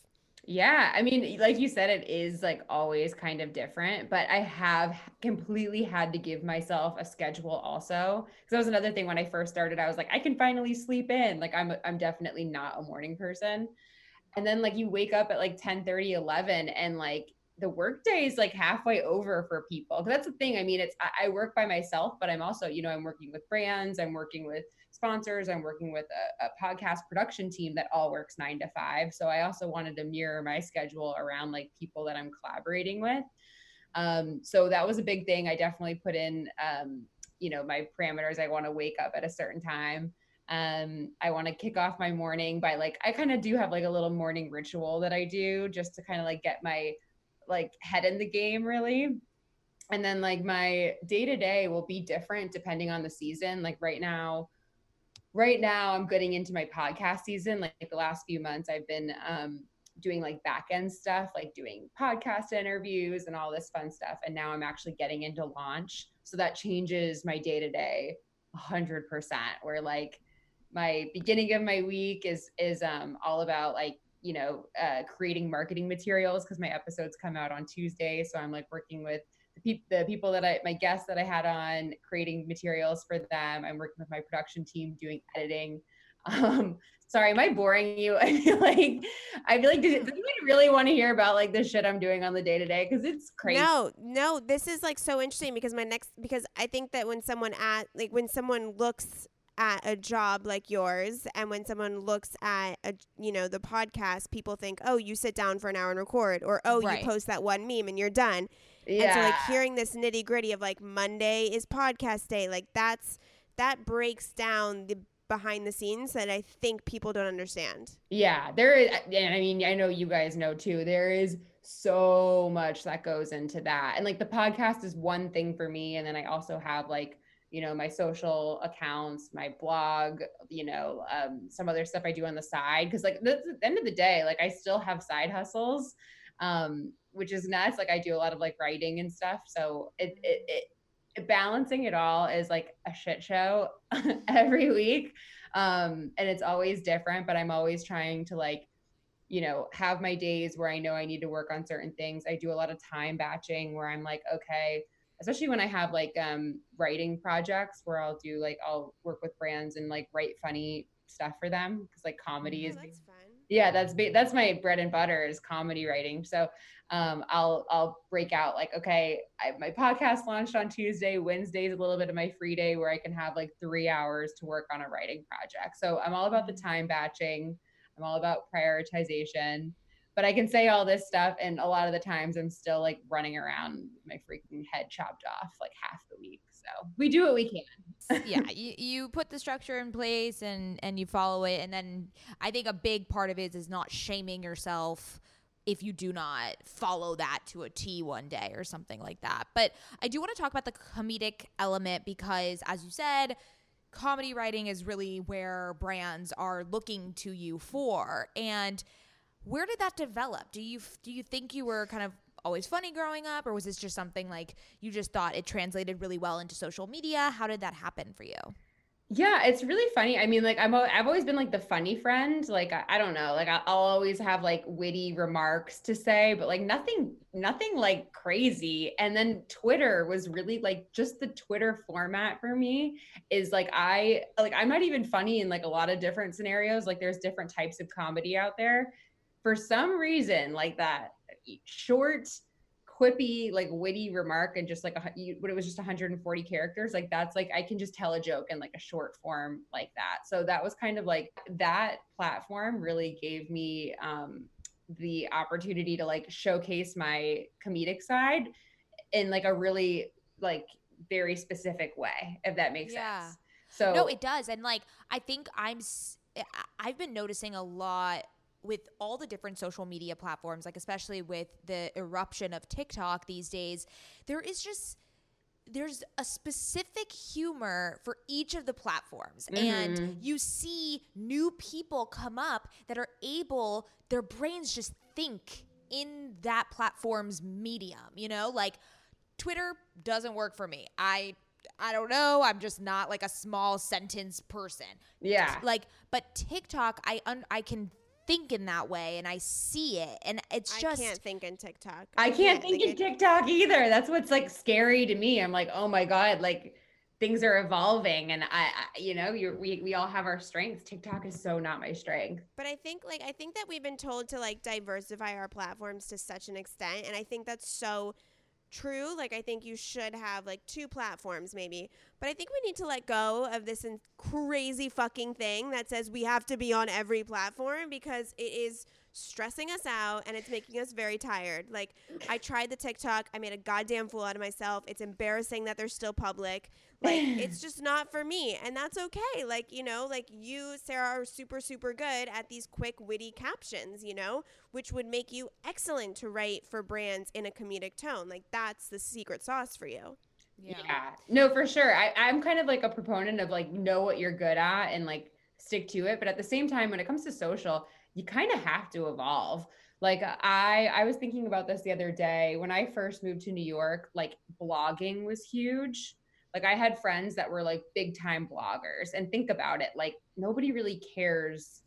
Yeah, I mean, like you said, it is like always kind of different, but I have completely had to give myself a schedule also. Because that was another thing when I first started. I was like, I can finally sleep in. Like I'm I'm definitely not a morning person. And then like you wake up at like 10 30, 11, and like the workday is like halfway over for people. That's the thing. I mean, it's I, I work by myself, but I'm also, you know, I'm working with brands, I'm working with sponsors. I'm working with a, a, podcast production team that all works nine to five. So I also wanted to mirror my schedule around like people that I'm collaborating with. Um, so that was a big thing. I definitely put in, um, you know, my parameters. I want to wake up at a certain time. Um, I want to kick off my morning by like, I kind of do have like a little morning ritual that I do just to kind of like get my like head in the game really and then like my day to day will be different depending on the season like right now right now I'm getting into my podcast season. Like, the last few months, I've been um, doing like back end stuff, like doing podcast interviews and all this fun stuff. And now I'm actually getting into launch. So that changes my day to day 100%. Where like my beginning of my week is is um, all about like you know uh, creating marketing materials because my episodes come out on Tuesday. So I'm like working with pe- the people that I, my guests that I had on, creating materials for them. I'm working with my production team doing editing. [laughs] Um, sorry, am I boring you? [laughs] I feel like I feel like does, does anyone really want to hear about like the shit I'm doing on the day to day? Because it's crazy. No, no, this is like so interesting because my next because I think that when someone at like when someone looks at a job like yours and when someone looks at a you know the podcast people think oh you sit down for an hour and record or oh right. you post that one meme and you're done yeah. And so like hearing this nitty gritty of like Monday is podcast day, like that's that breaks down the behind the scenes that I think people don't understand. Yeah, there is and I mean I know you guys know too. There is so much that goes into that. And like the podcast is one thing for me and then I also have like you know my social accounts my blog you know um, some other stuff i do on the side because like at the end of the day like i still have side hustles um, which is nuts. Like I do a lot of like writing and stuff. So it, it, it balancing it all is like a shit show [laughs] every week. Um, and it's always different, but I'm always trying to like, you know, have my days where I know I need to work on certain things. I do a lot of time batching where I'm like, okay, especially when I have like um writing projects where I'll do like I'll work with brands and like write funny stuff for them because like comedy oh, is yeah that's that's my bread and butter is comedy writing so um, I'll I'll break out like okay, I, my podcast launched on Tuesday. Wednesday is a little bit of my free day where I can have like three hours to work on a writing project. So I'm all about the mm-hmm. time batching. I'm all about prioritization. But I can say all this stuff, and a lot of the times I'm still like running around my freaking head chopped off like half the week. So we do what we can. yeah, you, you put the structure in place and and you follow it, and then I think a big part of it is not shaming yourself if you do not follow that to a T one day or something like that. But I do want to talk about the comedic element because, as you said, comedy writing is really where brands are looking to you for. And where did that develop? Do you do you think you were kind of always funny growing up, or was this just something like you just thought it translated really well into social media? How did that happen for you? Yeah, it's really funny. I mean, like I'm, I've always been like the funny friend. Like I, I don't know, like I'll always have like witty remarks to say, but like nothing, nothing like crazy. And then Twitter was really like just the Twitter format for me is like I, like I'm not even funny in like a lot of different scenarios. Like there's different types of comedy out there. For some reason, like that short quippy, like witty remark and just like a, you, when it was just 140 characters, like that's like I can just tell a joke in like a short form like that. So that was kind of like that platform really gave me um, the opportunity to like showcase my comedic side in like a really like very specific way, if that makes yeah. sense. So no, it does, and like I think I'm. I've been noticing a lot with all the different social media platforms, like especially with the eruption of TikTok these days, there is just there's a specific humor for each of the platforms mm-hmm. and you see new people come up that are able their brains just think in that platform's medium you know like twitter doesn't work for me i I don't know. I'm just not like a small sentence person. Yeah. Like, but TikTok, I un- I can think in that way and I see it and it's just I can't think in TikTok. I, I can't, can't, think, think in TikTok either. That's what's like scary to me. I'm like, "Oh my god, like things are evolving and I, I you know, you we we all have our strengths. TikTok is so not my strength. But I think like I think that we've been told to like diversify our platforms to such an extent and I think that's so true. Like, I think you should have like two platforms maybe. But I think we need to let go of this crazy fucking thing that says we have to be on every platform because it is stressing us out and it's making us very tired. Like, I tried the TikTok, I made a goddamn fool out of myself. It's embarrassing that they're still public. Like, [clears throat] it's just not for me. And that's okay. Like, you know, like you, Sarah, are super, super good at these quick, witty captions, you know, which would make you excellent to write for brands in a comedic tone. Like, that's the secret sauce for you. Yeah. yeah. No, for sure. I, I'm kind of like a proponent of like, know what you're good at and like stick to it. But at the same time, when it comes to social, you kind of have to evolve. Like i i was thinking about this the other day. When i first moved to new york like blogging was huge. Like i had friends that were like big time bloggers and think about it like nobody really cares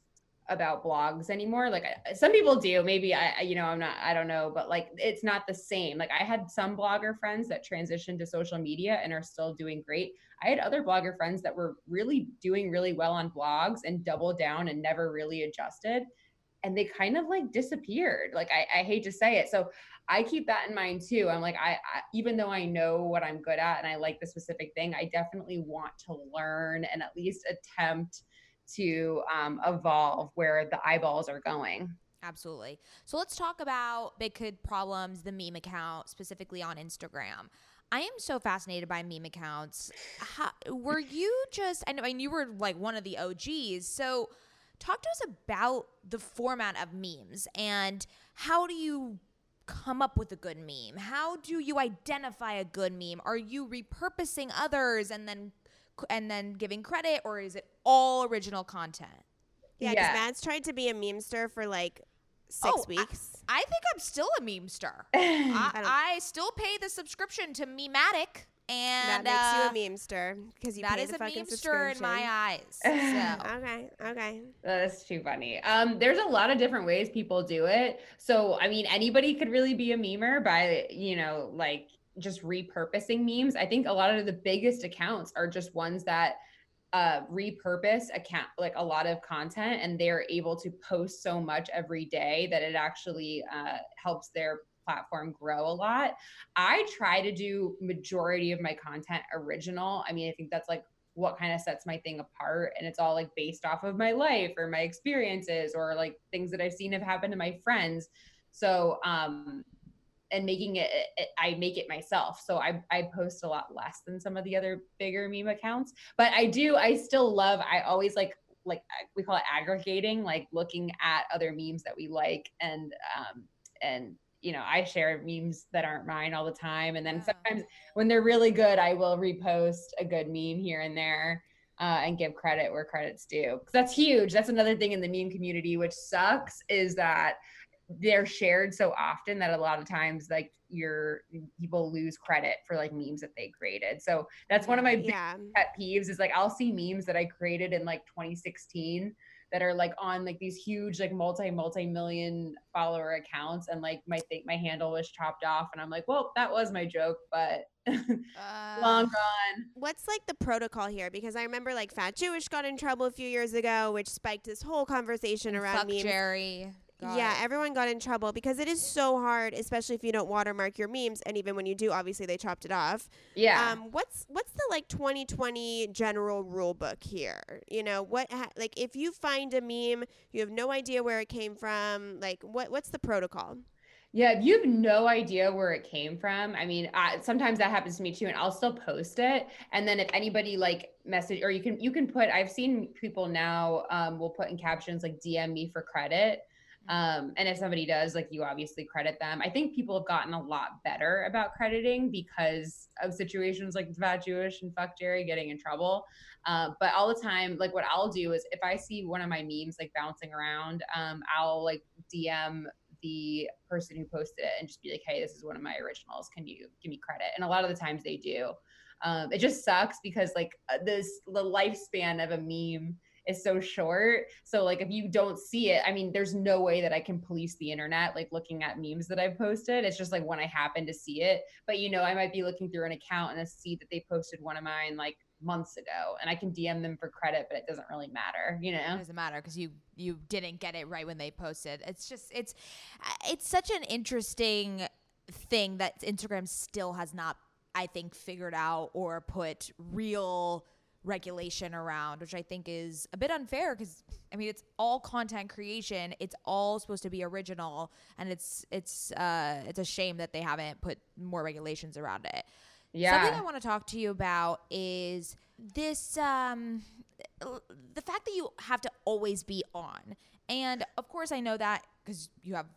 about blogs anymore. Like some people do maybe i you know i'm not i don't know but like it's not the same. Like i had some blogger friends that transitioned to social media and are still doing great i had other blogger friends that were really doing really well on blogs and doubled down and never really adjusted and they kind of like disappeared like i, I hate to say it so i keep that in mind too i'm like I, I even though i know what i'm good at and i like the specific thing i definitely want to learn and at least attempt to um, evolve where the eyeballs are going. Absolutely. So let's talk about Big Kid Problems, the meme account, specifically on Instagram. I am so fascinated by meme accounts. How, were you just, I mean, you were like one of the OGs. So talk to us about the format of memes and how do you come up with a good meme? How do you identify a good meme? Are you repurposing others and then and then giving credit, or is it all original content? Yeah, because yeah. Mads tried to be a memester for like six oh, weeks. I, I, think I'm still a memester. [laughs] I, I, still pay the subscription to Mematic. And that makes uh, you a memester because you that pay is the a fucking memester in my eyes. [laughs] So. okay, okay. That's too funny. Um, there's a lot of different ways people do it. So I mean, anybody could really be a memer by you know, like just repurposing memes. I think a lot of the biggest accounts are just ones that uh, repurpose account like a lot of content and they're able to post so much every day that it actually uh, helps their platform grow a lot. I try to do majority of my content original. I mean, I think that's like what kind of sets my thing apart and it's all like based off of my life or my experiences or like things that I've seen have happened to my friends. So um and making it, it, i make it myself. So I, I post a lot less than some of the other bigger meme accounts but i do i still love i always like like we call it aggregating like looking at other memes that we like and um and you know i share memes that aren't mine all the time. And then yeah. sometimes when they're really good i will repost a good meme here and there uh, and give credit where credit's due. Because that's huge. That's another thing in the meme community which sucks is that they're shared so often that a lot of times like your people lose credit for like memes that they created. So that's one of my yeah. pet peeves is like I'll see memes that I created in like 2016 that are like on like these huge like multi multi million follower accounts and like my think my handle was chopped off and I'm like, well, that was my joke, but [laughs] uh, long gone. What's like the protocol here? Because I remember like Fat Jewish got in trouble a few years ago, which spiked this whole conversation around memes. Jerry. Got yeah, it. everyone got in trouble because it is so hard, especially if you don't watermark your memes. And even when you do, obviously they chopped it off. Yeah. Um, what's what's the like 2020 general rule book here? You know what? Ha- like if you find a meme, you have no idea where it came from. Like what what's the protocol? Yeah, if you have no idea where it came from, I mean, I, sometimes that happens to me too, and I'll still post it. And then if anybody like message, or you can you can put, I've seen people now um, will put in captions like DM me for credit. Um, and if somebody does, like you obviously credit them. I think people have gotten a lot better about crediting because of situations like Fat Jewish and Fuck Jerry getting in trouble. Uh, but all the time, like what I'll do is if I see one of my memes like bouncing around, um, I'll like DM the person who posted it and just be like, hey, this is one of my originals. Can you give me credit? And a lot of the times they do. Um, it just sucks because like uh, this the lifespan of a meme is so short. So like if you don't see it, I mean, there's no way that I can police the internet like looking at memes that I've posted. It's just like when I happen to see it. But you know, I might be looking through an account and I see that they posted one of mine like months ago and I can DM them for credit, but it doesn't really matter, you know? It doesn't matter because you you didn't get it right when they posted. It's just it's uh, it's such an interesting thing that Instagram still has not, I think, figured out or put real regulation around, which I think is a bit unfair because I mean it's all content creation. It's all supposed to be original, and it's it's uh, it's a shame that they haven't put more regulations around it. Yeah. Something I want to talk to you about is this um the fact that you have to always be on. And of course I know that cuz you have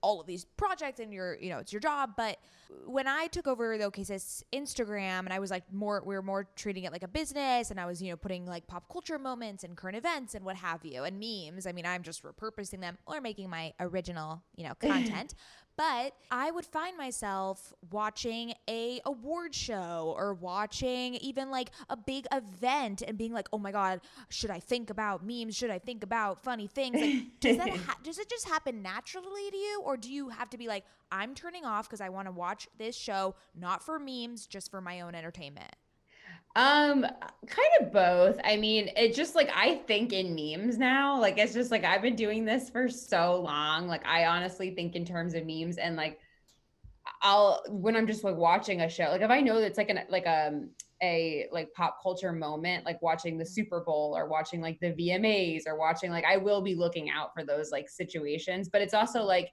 all of these projects and your you know it's your job. But when i took over the OKSIS instagram and i was like more we were more treating it like a business and i was you know putting like pop culture moments and current events and what have you and memes i mean i'm just repurposing them or making my original you know content [laughs] but I would find myself watching a award show or watching even like a big event and being like, "Oh my god, should I think about memes? Should I think about funny things?" Like, does that ha- does it just happen naturally to you, or do you have to be like, "I'm turning off because I want to watch this show, not for memes, just for my own entertainment"? Um, kind of both. I mean, it's just like I think in memes now. Like it's just like I've been doing this for so long. Like I honestly think in terms of memes and like I'll when I'm just like watching a show, like if I know that's like an like a um, a like pop culture moment, like watching the. Super Bowl or watching like the VMAs or watching like I will be looking out for those like situations. But it's also like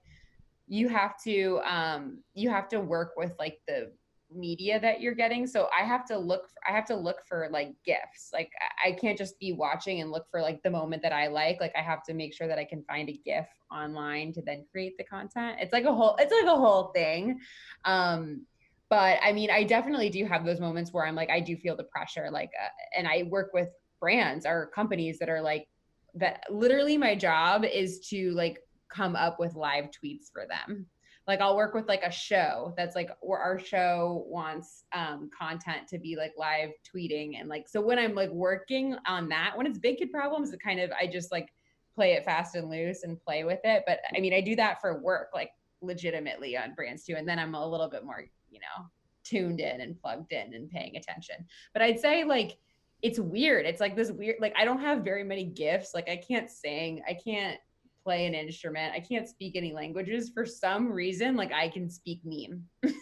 you have to um you have to work with like the media that you're getting. So i have to look for, i have to look for like gifts. Like i can't just be watching and look for like the moment that i like. Like i have to make sure that i can find a gif online to then create the content. It's like a whole it's like a whole thing. Um but i mean i definitely do have those moments where i'm like i do feel the pressure like uh, and i work with brands or companies that are like that literally my job is to like come up with live tweets for them like I'll work with like a show that's like where our show wants um, content to be like live tweeting and like so when I'm like working on that when it's big kid problems it kind of I just like play it fast and loose and play with it. But I mean I do that for work like legitimately on brands too and then I'm a little bit more you know tuned in and plugged in and paying attention. But I'd say like it's weird. It's like this weird like I don't have very many gifts. Like I can't sing. I can't play an instrument. I can't speak any languages. For some reason, like I can speak meme. [laughs]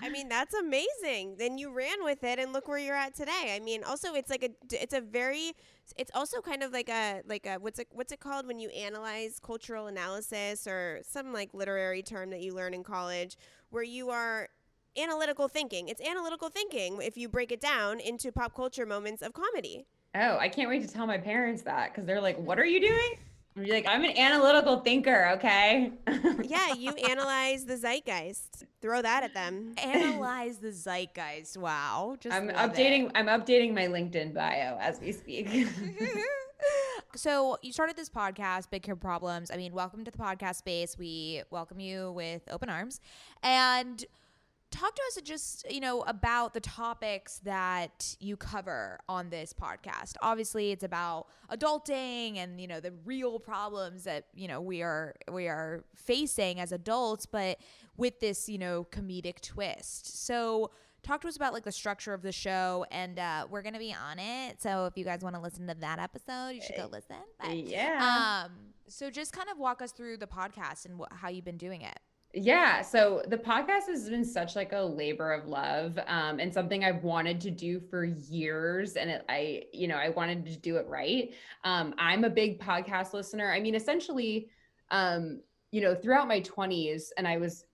I mean, that's amazing. Then you ran with it and look where you're at today. I mean, also it's like a it's a very it's also kind of like a like a what's it what's it called when you analyze cultural analysis or some like literary term that you learn in college where you are analytical thinking. It's analytical thinking if you break it down into pop culture moments of comedy. Oh, I can't wait to tell my parents that because they're like, "What are you doing?" I'm like, "I'm an analytical thinker." Okay. yeah, you analyze the zeitgeist. Throw that at them. Analyze the zeitgeist. Wow. Just I'm updating. It. I'm updating my LinkedIn bio as we speak. [laughs] so you started this podcast, Big Kid Problems. I mean, welcome to the podcast space. We welcome you with open arms, and talk to us just you know about the topics that you cover on this podcast obviously it's about adulting and you know the real problems that you know we are we are facing as adults but with this you know comedic twist so talk to us about like the structure of the show, and uh, we're gonna be on it. So if you guys want to listen to that episode, you should go listen. But, yeah. Um. So just kind of walk us through the podcast and wh- how you've been doing it. Yeah, so the podcast has been such like a labor of love, um, and something I've wanted to do for years, and it, I, you know, I wanted to do it right. Um, I'm a big podcast listener. I mean, essentially, um, you know, throughout my 20s, and I was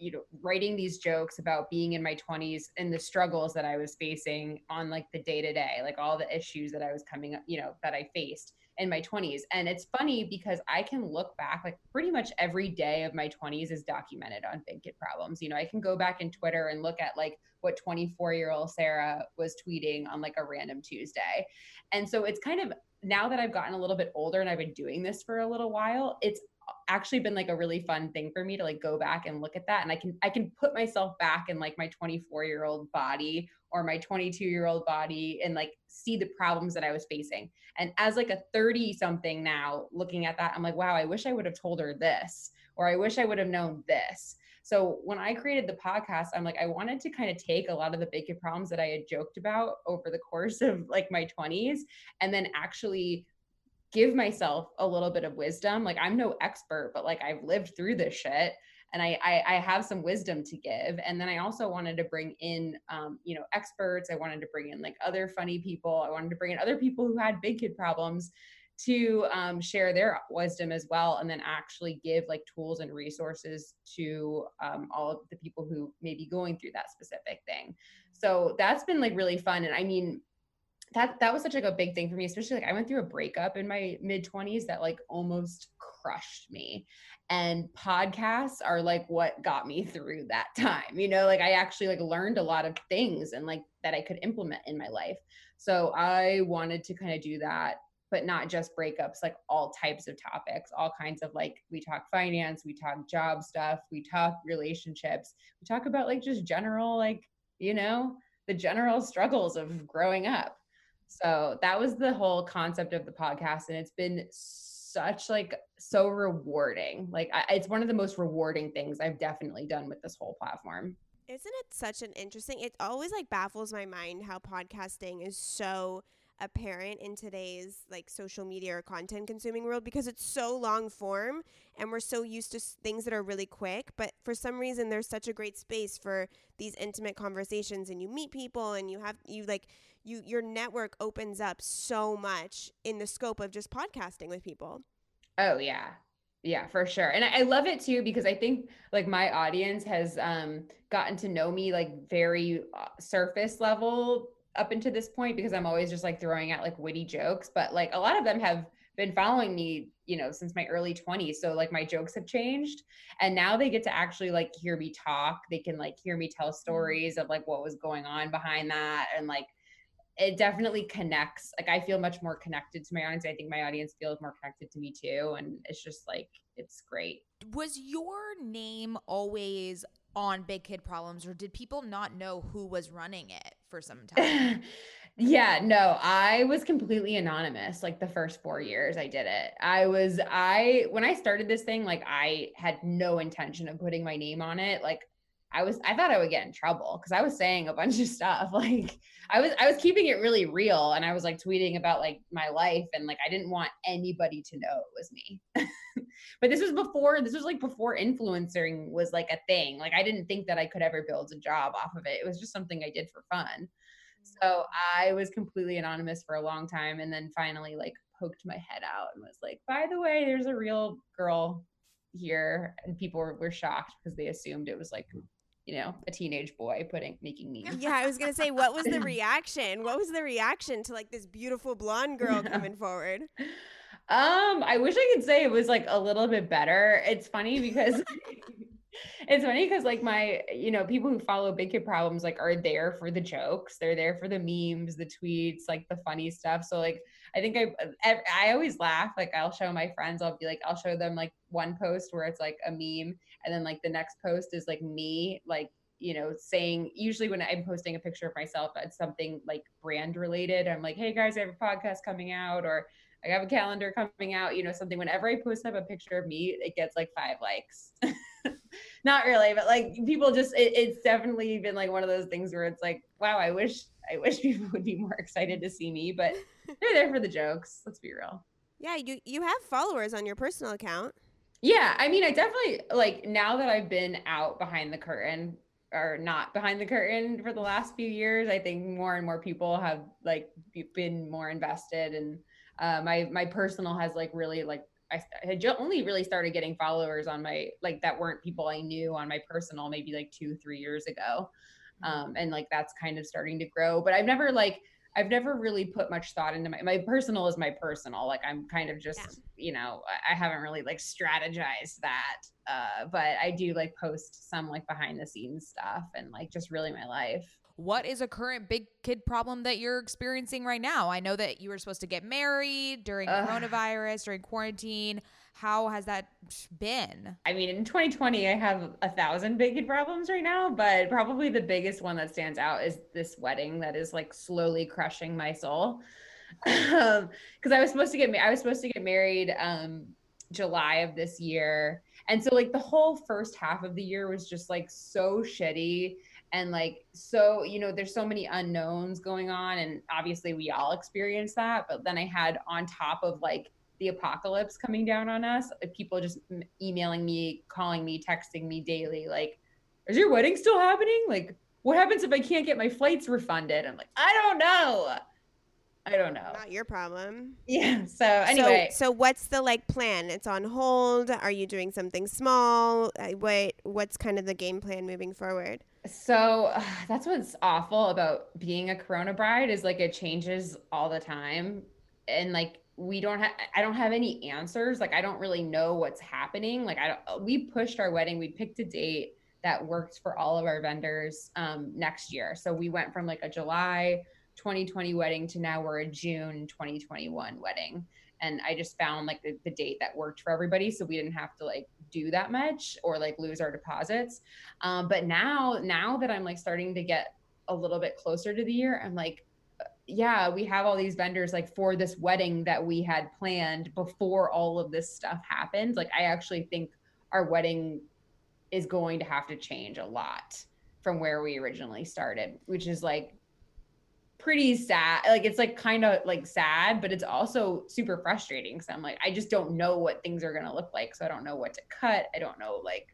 you know writing these jokes about being in my 20s and the struggles that i was facing on like the day to day like all the issues that i was coming up you know that i faced in my 20s and it's funny because i can look back like pretty much every day of my 20s is documented on big kid problems. You know i can go back in twitter and look at like what 24 year old sarah was tweeting on like a random tuesday. And so it's kind of now that i've gotten a little bit older and i've been doing this for a little while it's actually been like a really fun thing for me to like go back and look at that and i can i can put myself back in like my 24 year old body or my 22 year old body and like see the problems that i was facing. And as like a 30 something now looking at that i'm like wow i wish i would have told her this or i wish i would have known this. So when i created the podcast i'm like i wanted to kind of take a lot of the big problems that i had joked about over the course of like my 20s and then actually give myself a little bit of wisdom. Like I'm no expert, but like I've lived through this shit and I, I, I have some wisdom to give. And then I also wanted to bring in, um, you know, experts. I wanted to bring in like other funny people. I wanted to bring in other people who had big kid problems to um, share their wisdom as well and then actually give like tools and resources to um, all of the people who may be going through that specific thing so that's been like really fun and i mean that that was such like a big thing for me especially like i went through a breakup in my mid 20s that like almost crushed me. And podcasts are like what got me through that [laughs] time you know? Like i actually like learned a lot of things and like that i could implement in my life. So i wanted to kind of do that but not just breakups like all types of topics all kinds of like we talk finance we talk job stuff we talk relationships we talk about like just general like you know the general [laughs] struggles of growing up so that was the whole concept of the podcast. And it's been such like so rewarding. Like I, it's one of the most rewarding things I've definitely done with this whole platform. Isn't it such an interesting? It always like baffles my mind how podcasting is so apparent in today's like social media or content consuming world because it's so long form and we're so used to things that are really quick but for some reason there's such a great space for these intimate conversations and you meet people and you have you like you your network opens up so much in the scope of just podcasting with people. Oh yeah. Yeah, for sure. And I, I love it too because I think like my audience has um gotten to know me like very uh, surface level up into this point because I'm always just like throwing out like witty jokes, but like a lot of them have been following me, you know, since my early 20s. So like my jokes have changed and now they get to actually like hear me talk. They can like hear me tell mm-hmm. stories of like what was going on behind that and like it definitely connects. Like I feel much more connected to my audience. I think my audience feels more connected to me too. And it's just like it's great. Was your name always on Big Kid Problems, or did people not know who was running it for some [laughs] time? yeah, no, I was completely anonymous like the first four years I did it. I was, I, when I started this thing, like I had no intention of putting my name on it. Like I was I thought I would get in trouble because I was saying a bunch of stuff. [laughs] Like I was I was keeping it really real and I was like tweeting about like my life and like I didn't want anybody to know it was me. [laughs] but this was before this was like before influencing was like a thing. Like I didn't think that I could ever build a job off of it. It was just something I did for fun. Mm-hmm. So I was completely anonymous for a long time and then finally like poked my head out and was like, by the way, there's a real girl here and people were, were shocked because they assumed it was like mm. You know, a teenage boy putting making me. Yeah, I was gonna say, what was the reaction? What was the reaction to like this beautiful blonde girl [laughs] coming forward? Um, I wish I could say it was like a little bit better. It's funny because [laughs] it's funny because like my you know people who follow big kid problems like are there for the jokes they're there for the memes the tweets like the funny stuff so like i think i i always laugh like i'll show my friends i'll be like i'll show them like one post where it's like a meme and then like the next post is like me like you know saying usually when i'm posting a picture of myself it's something like brand related i'm like hey guys i have a podcast coming out or I have a calendar coming out, you know, something. Whenever I post up a picture of me, it gets like five likes. [laughs] not really, but like people just it, it's definitely been like one of those things where it's like, wow, I wish I wish [laughs] people would be more excited to see me, but [laughs] they're there for the jokes. Let's be real. Yeah, you you have followers on your personal account. Yeah, I mean, I definitely like now that I've been out behind the curtain or not behind the curtain for the last few years, I think more and more people have like been more invested and uh, my my personal has like really like I had only really started getting followers on my like that weren't people I knew on my personal maybe like two three years ago. Um, and like that's kind of starting to grow. But I've never like I've never really put much thought into my my personal is my personal. Like I'm kind of just yeah. you know I haven't really like strategized that, uh, but I do like post some like behind the scenes stuff and like just really my life what is a current big kid problem that you're experiencing right now? I know that you were supposed to get married during uh, coronavirus, during quarantine. How has that been? I mean, in 2020, I have a thousand big problems right now, but probably the biggest one that stands out is this wedding that is like slowly crushing my soul. Because um, I was supposed to get, I was supposed to get married um, July of this year, and so like the whole first half of the year was just like so shitty and like so you know there's so many unknowns going on and obviously we all experience that but then i had on top of like the apocalypse coming down on us people just emailing me calling me texting me daily like is your wedding still happening like what happens if i can't get my flights refunded i'm like i don't know I don't know. Not your problem. Yeah. So anyway. So, so what's the like plan? It's on hold. Are you doing something small? What What's kind of the game plan moving forward? So uh, [sighs] that's what's awful about being a Corona bride is like it changes all the time, and like we don't have I don't have any answers. Like I don't really know what's happening. Like I don't. We pushed our wedding. We picked a date that worked for all of our vendors um, next year. So we went from like a July 2020 wedding to now we're a June 2021 wedding. And I just found like the, the date that worked for everybody. So we didn't have to like do that much or like lose our deposits. Um, but now, now that I'm like starting to get a little bit closer to the year, I'm like, yeah, we have all these vendors like for this wedding that we had planned before all of this stuff happened. Like, I actually think our wedding is going to have to change a lot from where we originally started, which is like pretty sad. Like it's like kind of like sad, but it's also super frustrating. So I'm like, I just don't know what things are gonna look like. So I don't know what to cut. I don't know like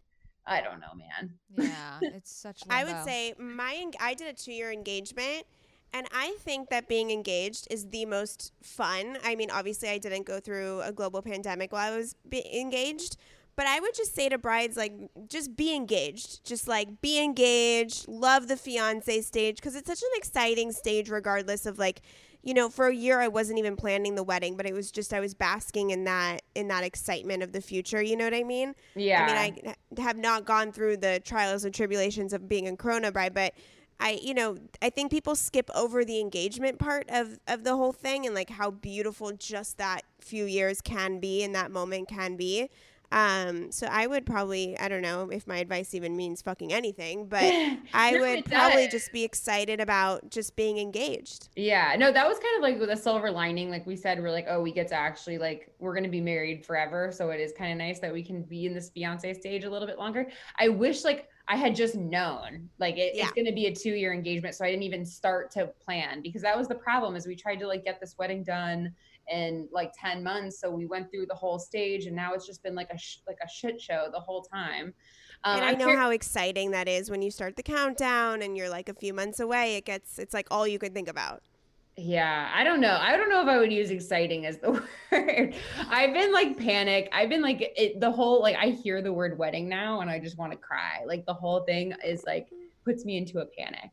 I don't know, man. Yeah, it's such. Limbo. [laughs] I would say my I did a two year engagement, and I think that being engaged is the most fun. I mean, obviously, I didn't go through a global pandemic while I was be- engaged, but I would just say to brides, like, just be engaged. Just like be engaged. Love the fiance stage because it's such an exciting stage, regardless of like, you know, for a year I wasn't even planning the wedding, but it was just I was basking in that in that excitement of the future. You know what I mean? Yeah. I mean, I have not gone through the trials and tribulations of being a Corona bride, but I, you know, I think people skip over the engagement part of of the whole thing and like how beautiful just that few years can be and that moment can be. Um, so I would probably, I don't know if my advice even means fucking anything, but [laughs] I no, would probably just be excited about just being engaged. Yeah, no, that was kind of like the silver lining. Like we said, we're like, oh, we get to actually like, we're going to be married forever. So it is kind of nice that we can be in this fiance stage a little bit longer. I wish like I had just known like it, yeah. it's going to be a two year engagement. So I didn't even start to plan because that was the problem is we tried to like get this wedding done in like 10 months so we went through the whole stage and now it's just been like a sh- like a shit show the whole time um, and I know how exciting that is when you start the countdown and you're like a few months away. It gets, it's like all you could think about. Yeah, I don't know. I don't know if I would use exciting as the [laughs] word. I've been like panic. I've been like it, the whole like I hear the word wedding now and I just want to cry. Like the whole thing is like puts me into a panic.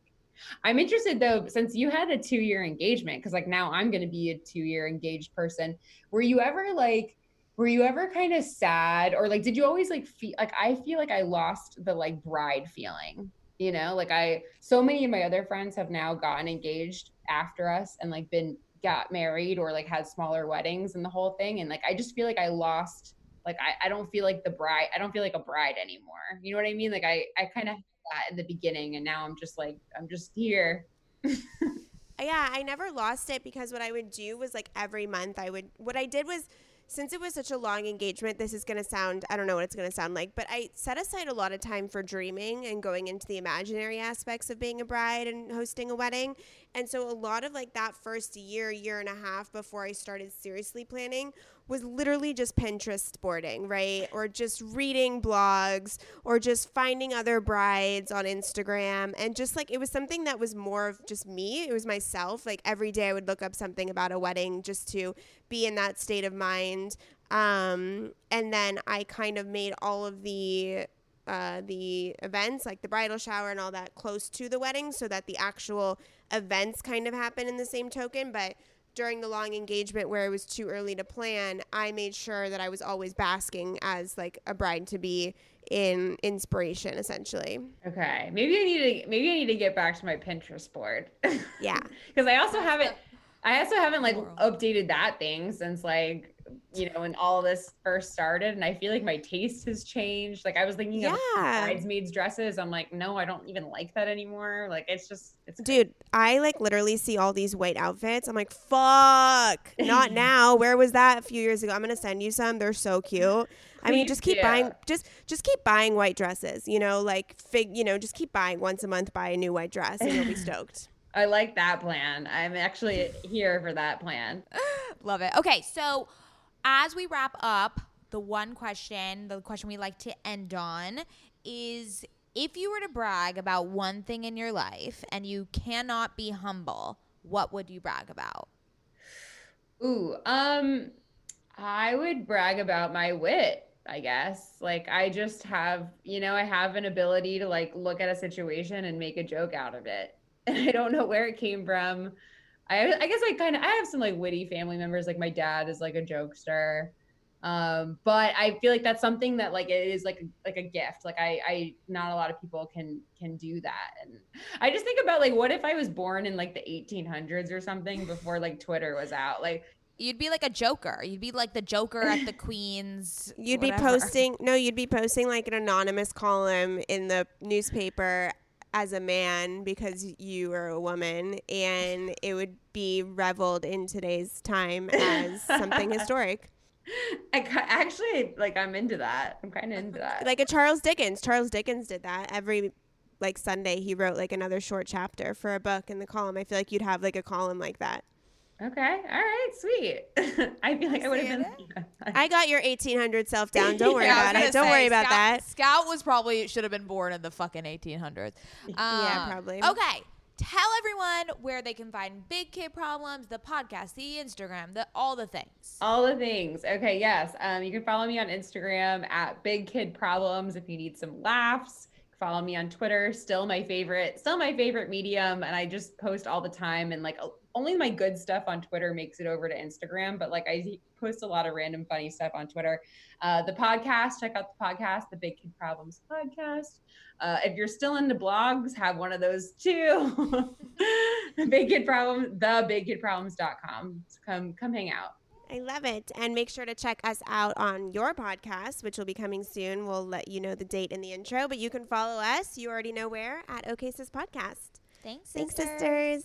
I'm interested though, since you had a two year engagement, because like now I'm going to be a two year engaged person. Were you ever like, were you ever kind of sad or like, did you always like feel like, I feel like I lost the like bride feeling, you know, like I, so many of my other friends have now gotten engaged after us and like been, got married or like had smaller weddings and the whole thing. And like, I just feel like I lost, like, I, I don't feel like the bride, I don't feel like a bride anymore. You know what I mean? Like, I, I kind of that in the beginning and now i'm just like i'm just here [laughs] yeah i never lost it because what i would do was like every month i would what i did was since it was such a long engagement, this is going to sound, I don't know what it's going to sound like, but I set aside a lot of time for dreaming and going into the imaginary aspects of being a bride and hosting a wedding. And so a lot of like that first year, year and a half before I started seriously planning was literally just Pinterest boarding, right? Or just reading blogs or just finding other brides on Instagram. And just like it was something that was more of just me, it was myself. Like every day I would look up something about a wedding just to be in that state of mind. Um, and then I kind of made all of the uh, the events, like the bridal shower and all that, close to the wedding so that the actual events kind of happen in the same token. But during the long engagement where it was too early to plan, I made sure that I was always basking as like a bride to be in inspiration essentially. Okay. Maybe I need to maybe I need to get back to my Pinterest board. Yeah. [laughs] Cuz I also haven't I also haven't like updated that thing since like you know, when all this first started, and I feel like my taste has changed. Like I was thinking yeah. of bridesmaids dresses. I'm like, no, I don't even like that anymore. Like it's just, it's dude. I like literally see all these white outfits. I'm like, fuck, not [laughs] now. Where was that a few years ago? I'm gonna send you some. They're so cute. I mean, just keep buying, just just keep buying white dresses. You know, like fig. You know, just keep buying once a month. Buy a new white dress, and you'll be [laughs] stoked. I like that plan. I'm actually here for that plan. [sighs] Love it. Okay, so as we wrap up, the one question, the question we like to end on is if you were to brag about one thing in your life and you cannot be humble, what would you brag about? Ooh, um I would brag about my wit, I guess. Like I just have, you know, I have an ability to like look at a situation and make a joke out of it. And [laughs] I don't know where it came from. I, I guess I kind of I have some like witty family members. Like my dad is like a jokester, um, but I feel like that's something that like it is like like a gift. Like I I not a lot of people can can do that. And I just think about like what if I was born in like the 1800s or something before like Twitter was out. Like You'd be like a joker. You'd be like the joker at the Queen's. [laughs] You'd whatever. be posting no, you'd be posting like an anonymous column in the newspaper as a man because you are a woman and [laughs] it would be reveled in today's time as something [laughs] historic. I actually like I'm into that. I'm kind of into [laughs] that. Like a Charles Dickens. Charles Dickens did that every like Sunday. He wrote like another short chapter for a book in the column. I feel like you'd have like a column like that. Okay. All right. Sweet. [laughs] I feel like I would have been. I got your 1800 self [laughs] down. Don't worry yeah, about it. Don't worry about Scout, that. Scout was probably should have been born in the fucking 1800s. [laughs] Um, yeah, probably. Okay. Tell everyone where they can find Big Kid Problems, the podcast, the Instagram, the all the things. All the things. Okay. Yes. Um, you can follow me on Instagram at Big Kid Problems if you need some laughs follow me on Twitter. Still my favorite, still my favorite medium. And I just post all the time. And like only my good stuff on Twitter makes it over to Instagram. But like I post a lot of random funny stuff on Twitter. Uh, the podcast, check out the podcast, the Big Kid Problems podcast. Uh, if you're still into blogs, have one of those too. [laughs] Big Kid Problem, the bigkidproblems.com. So come, come hang out. I love it. And make sure to check us out on your podcast, which will be coming soon. We'll let you know the date in the intro, but you can follow us. You already know where at OK Sis Podcast. Thanks, Thanks, sisters.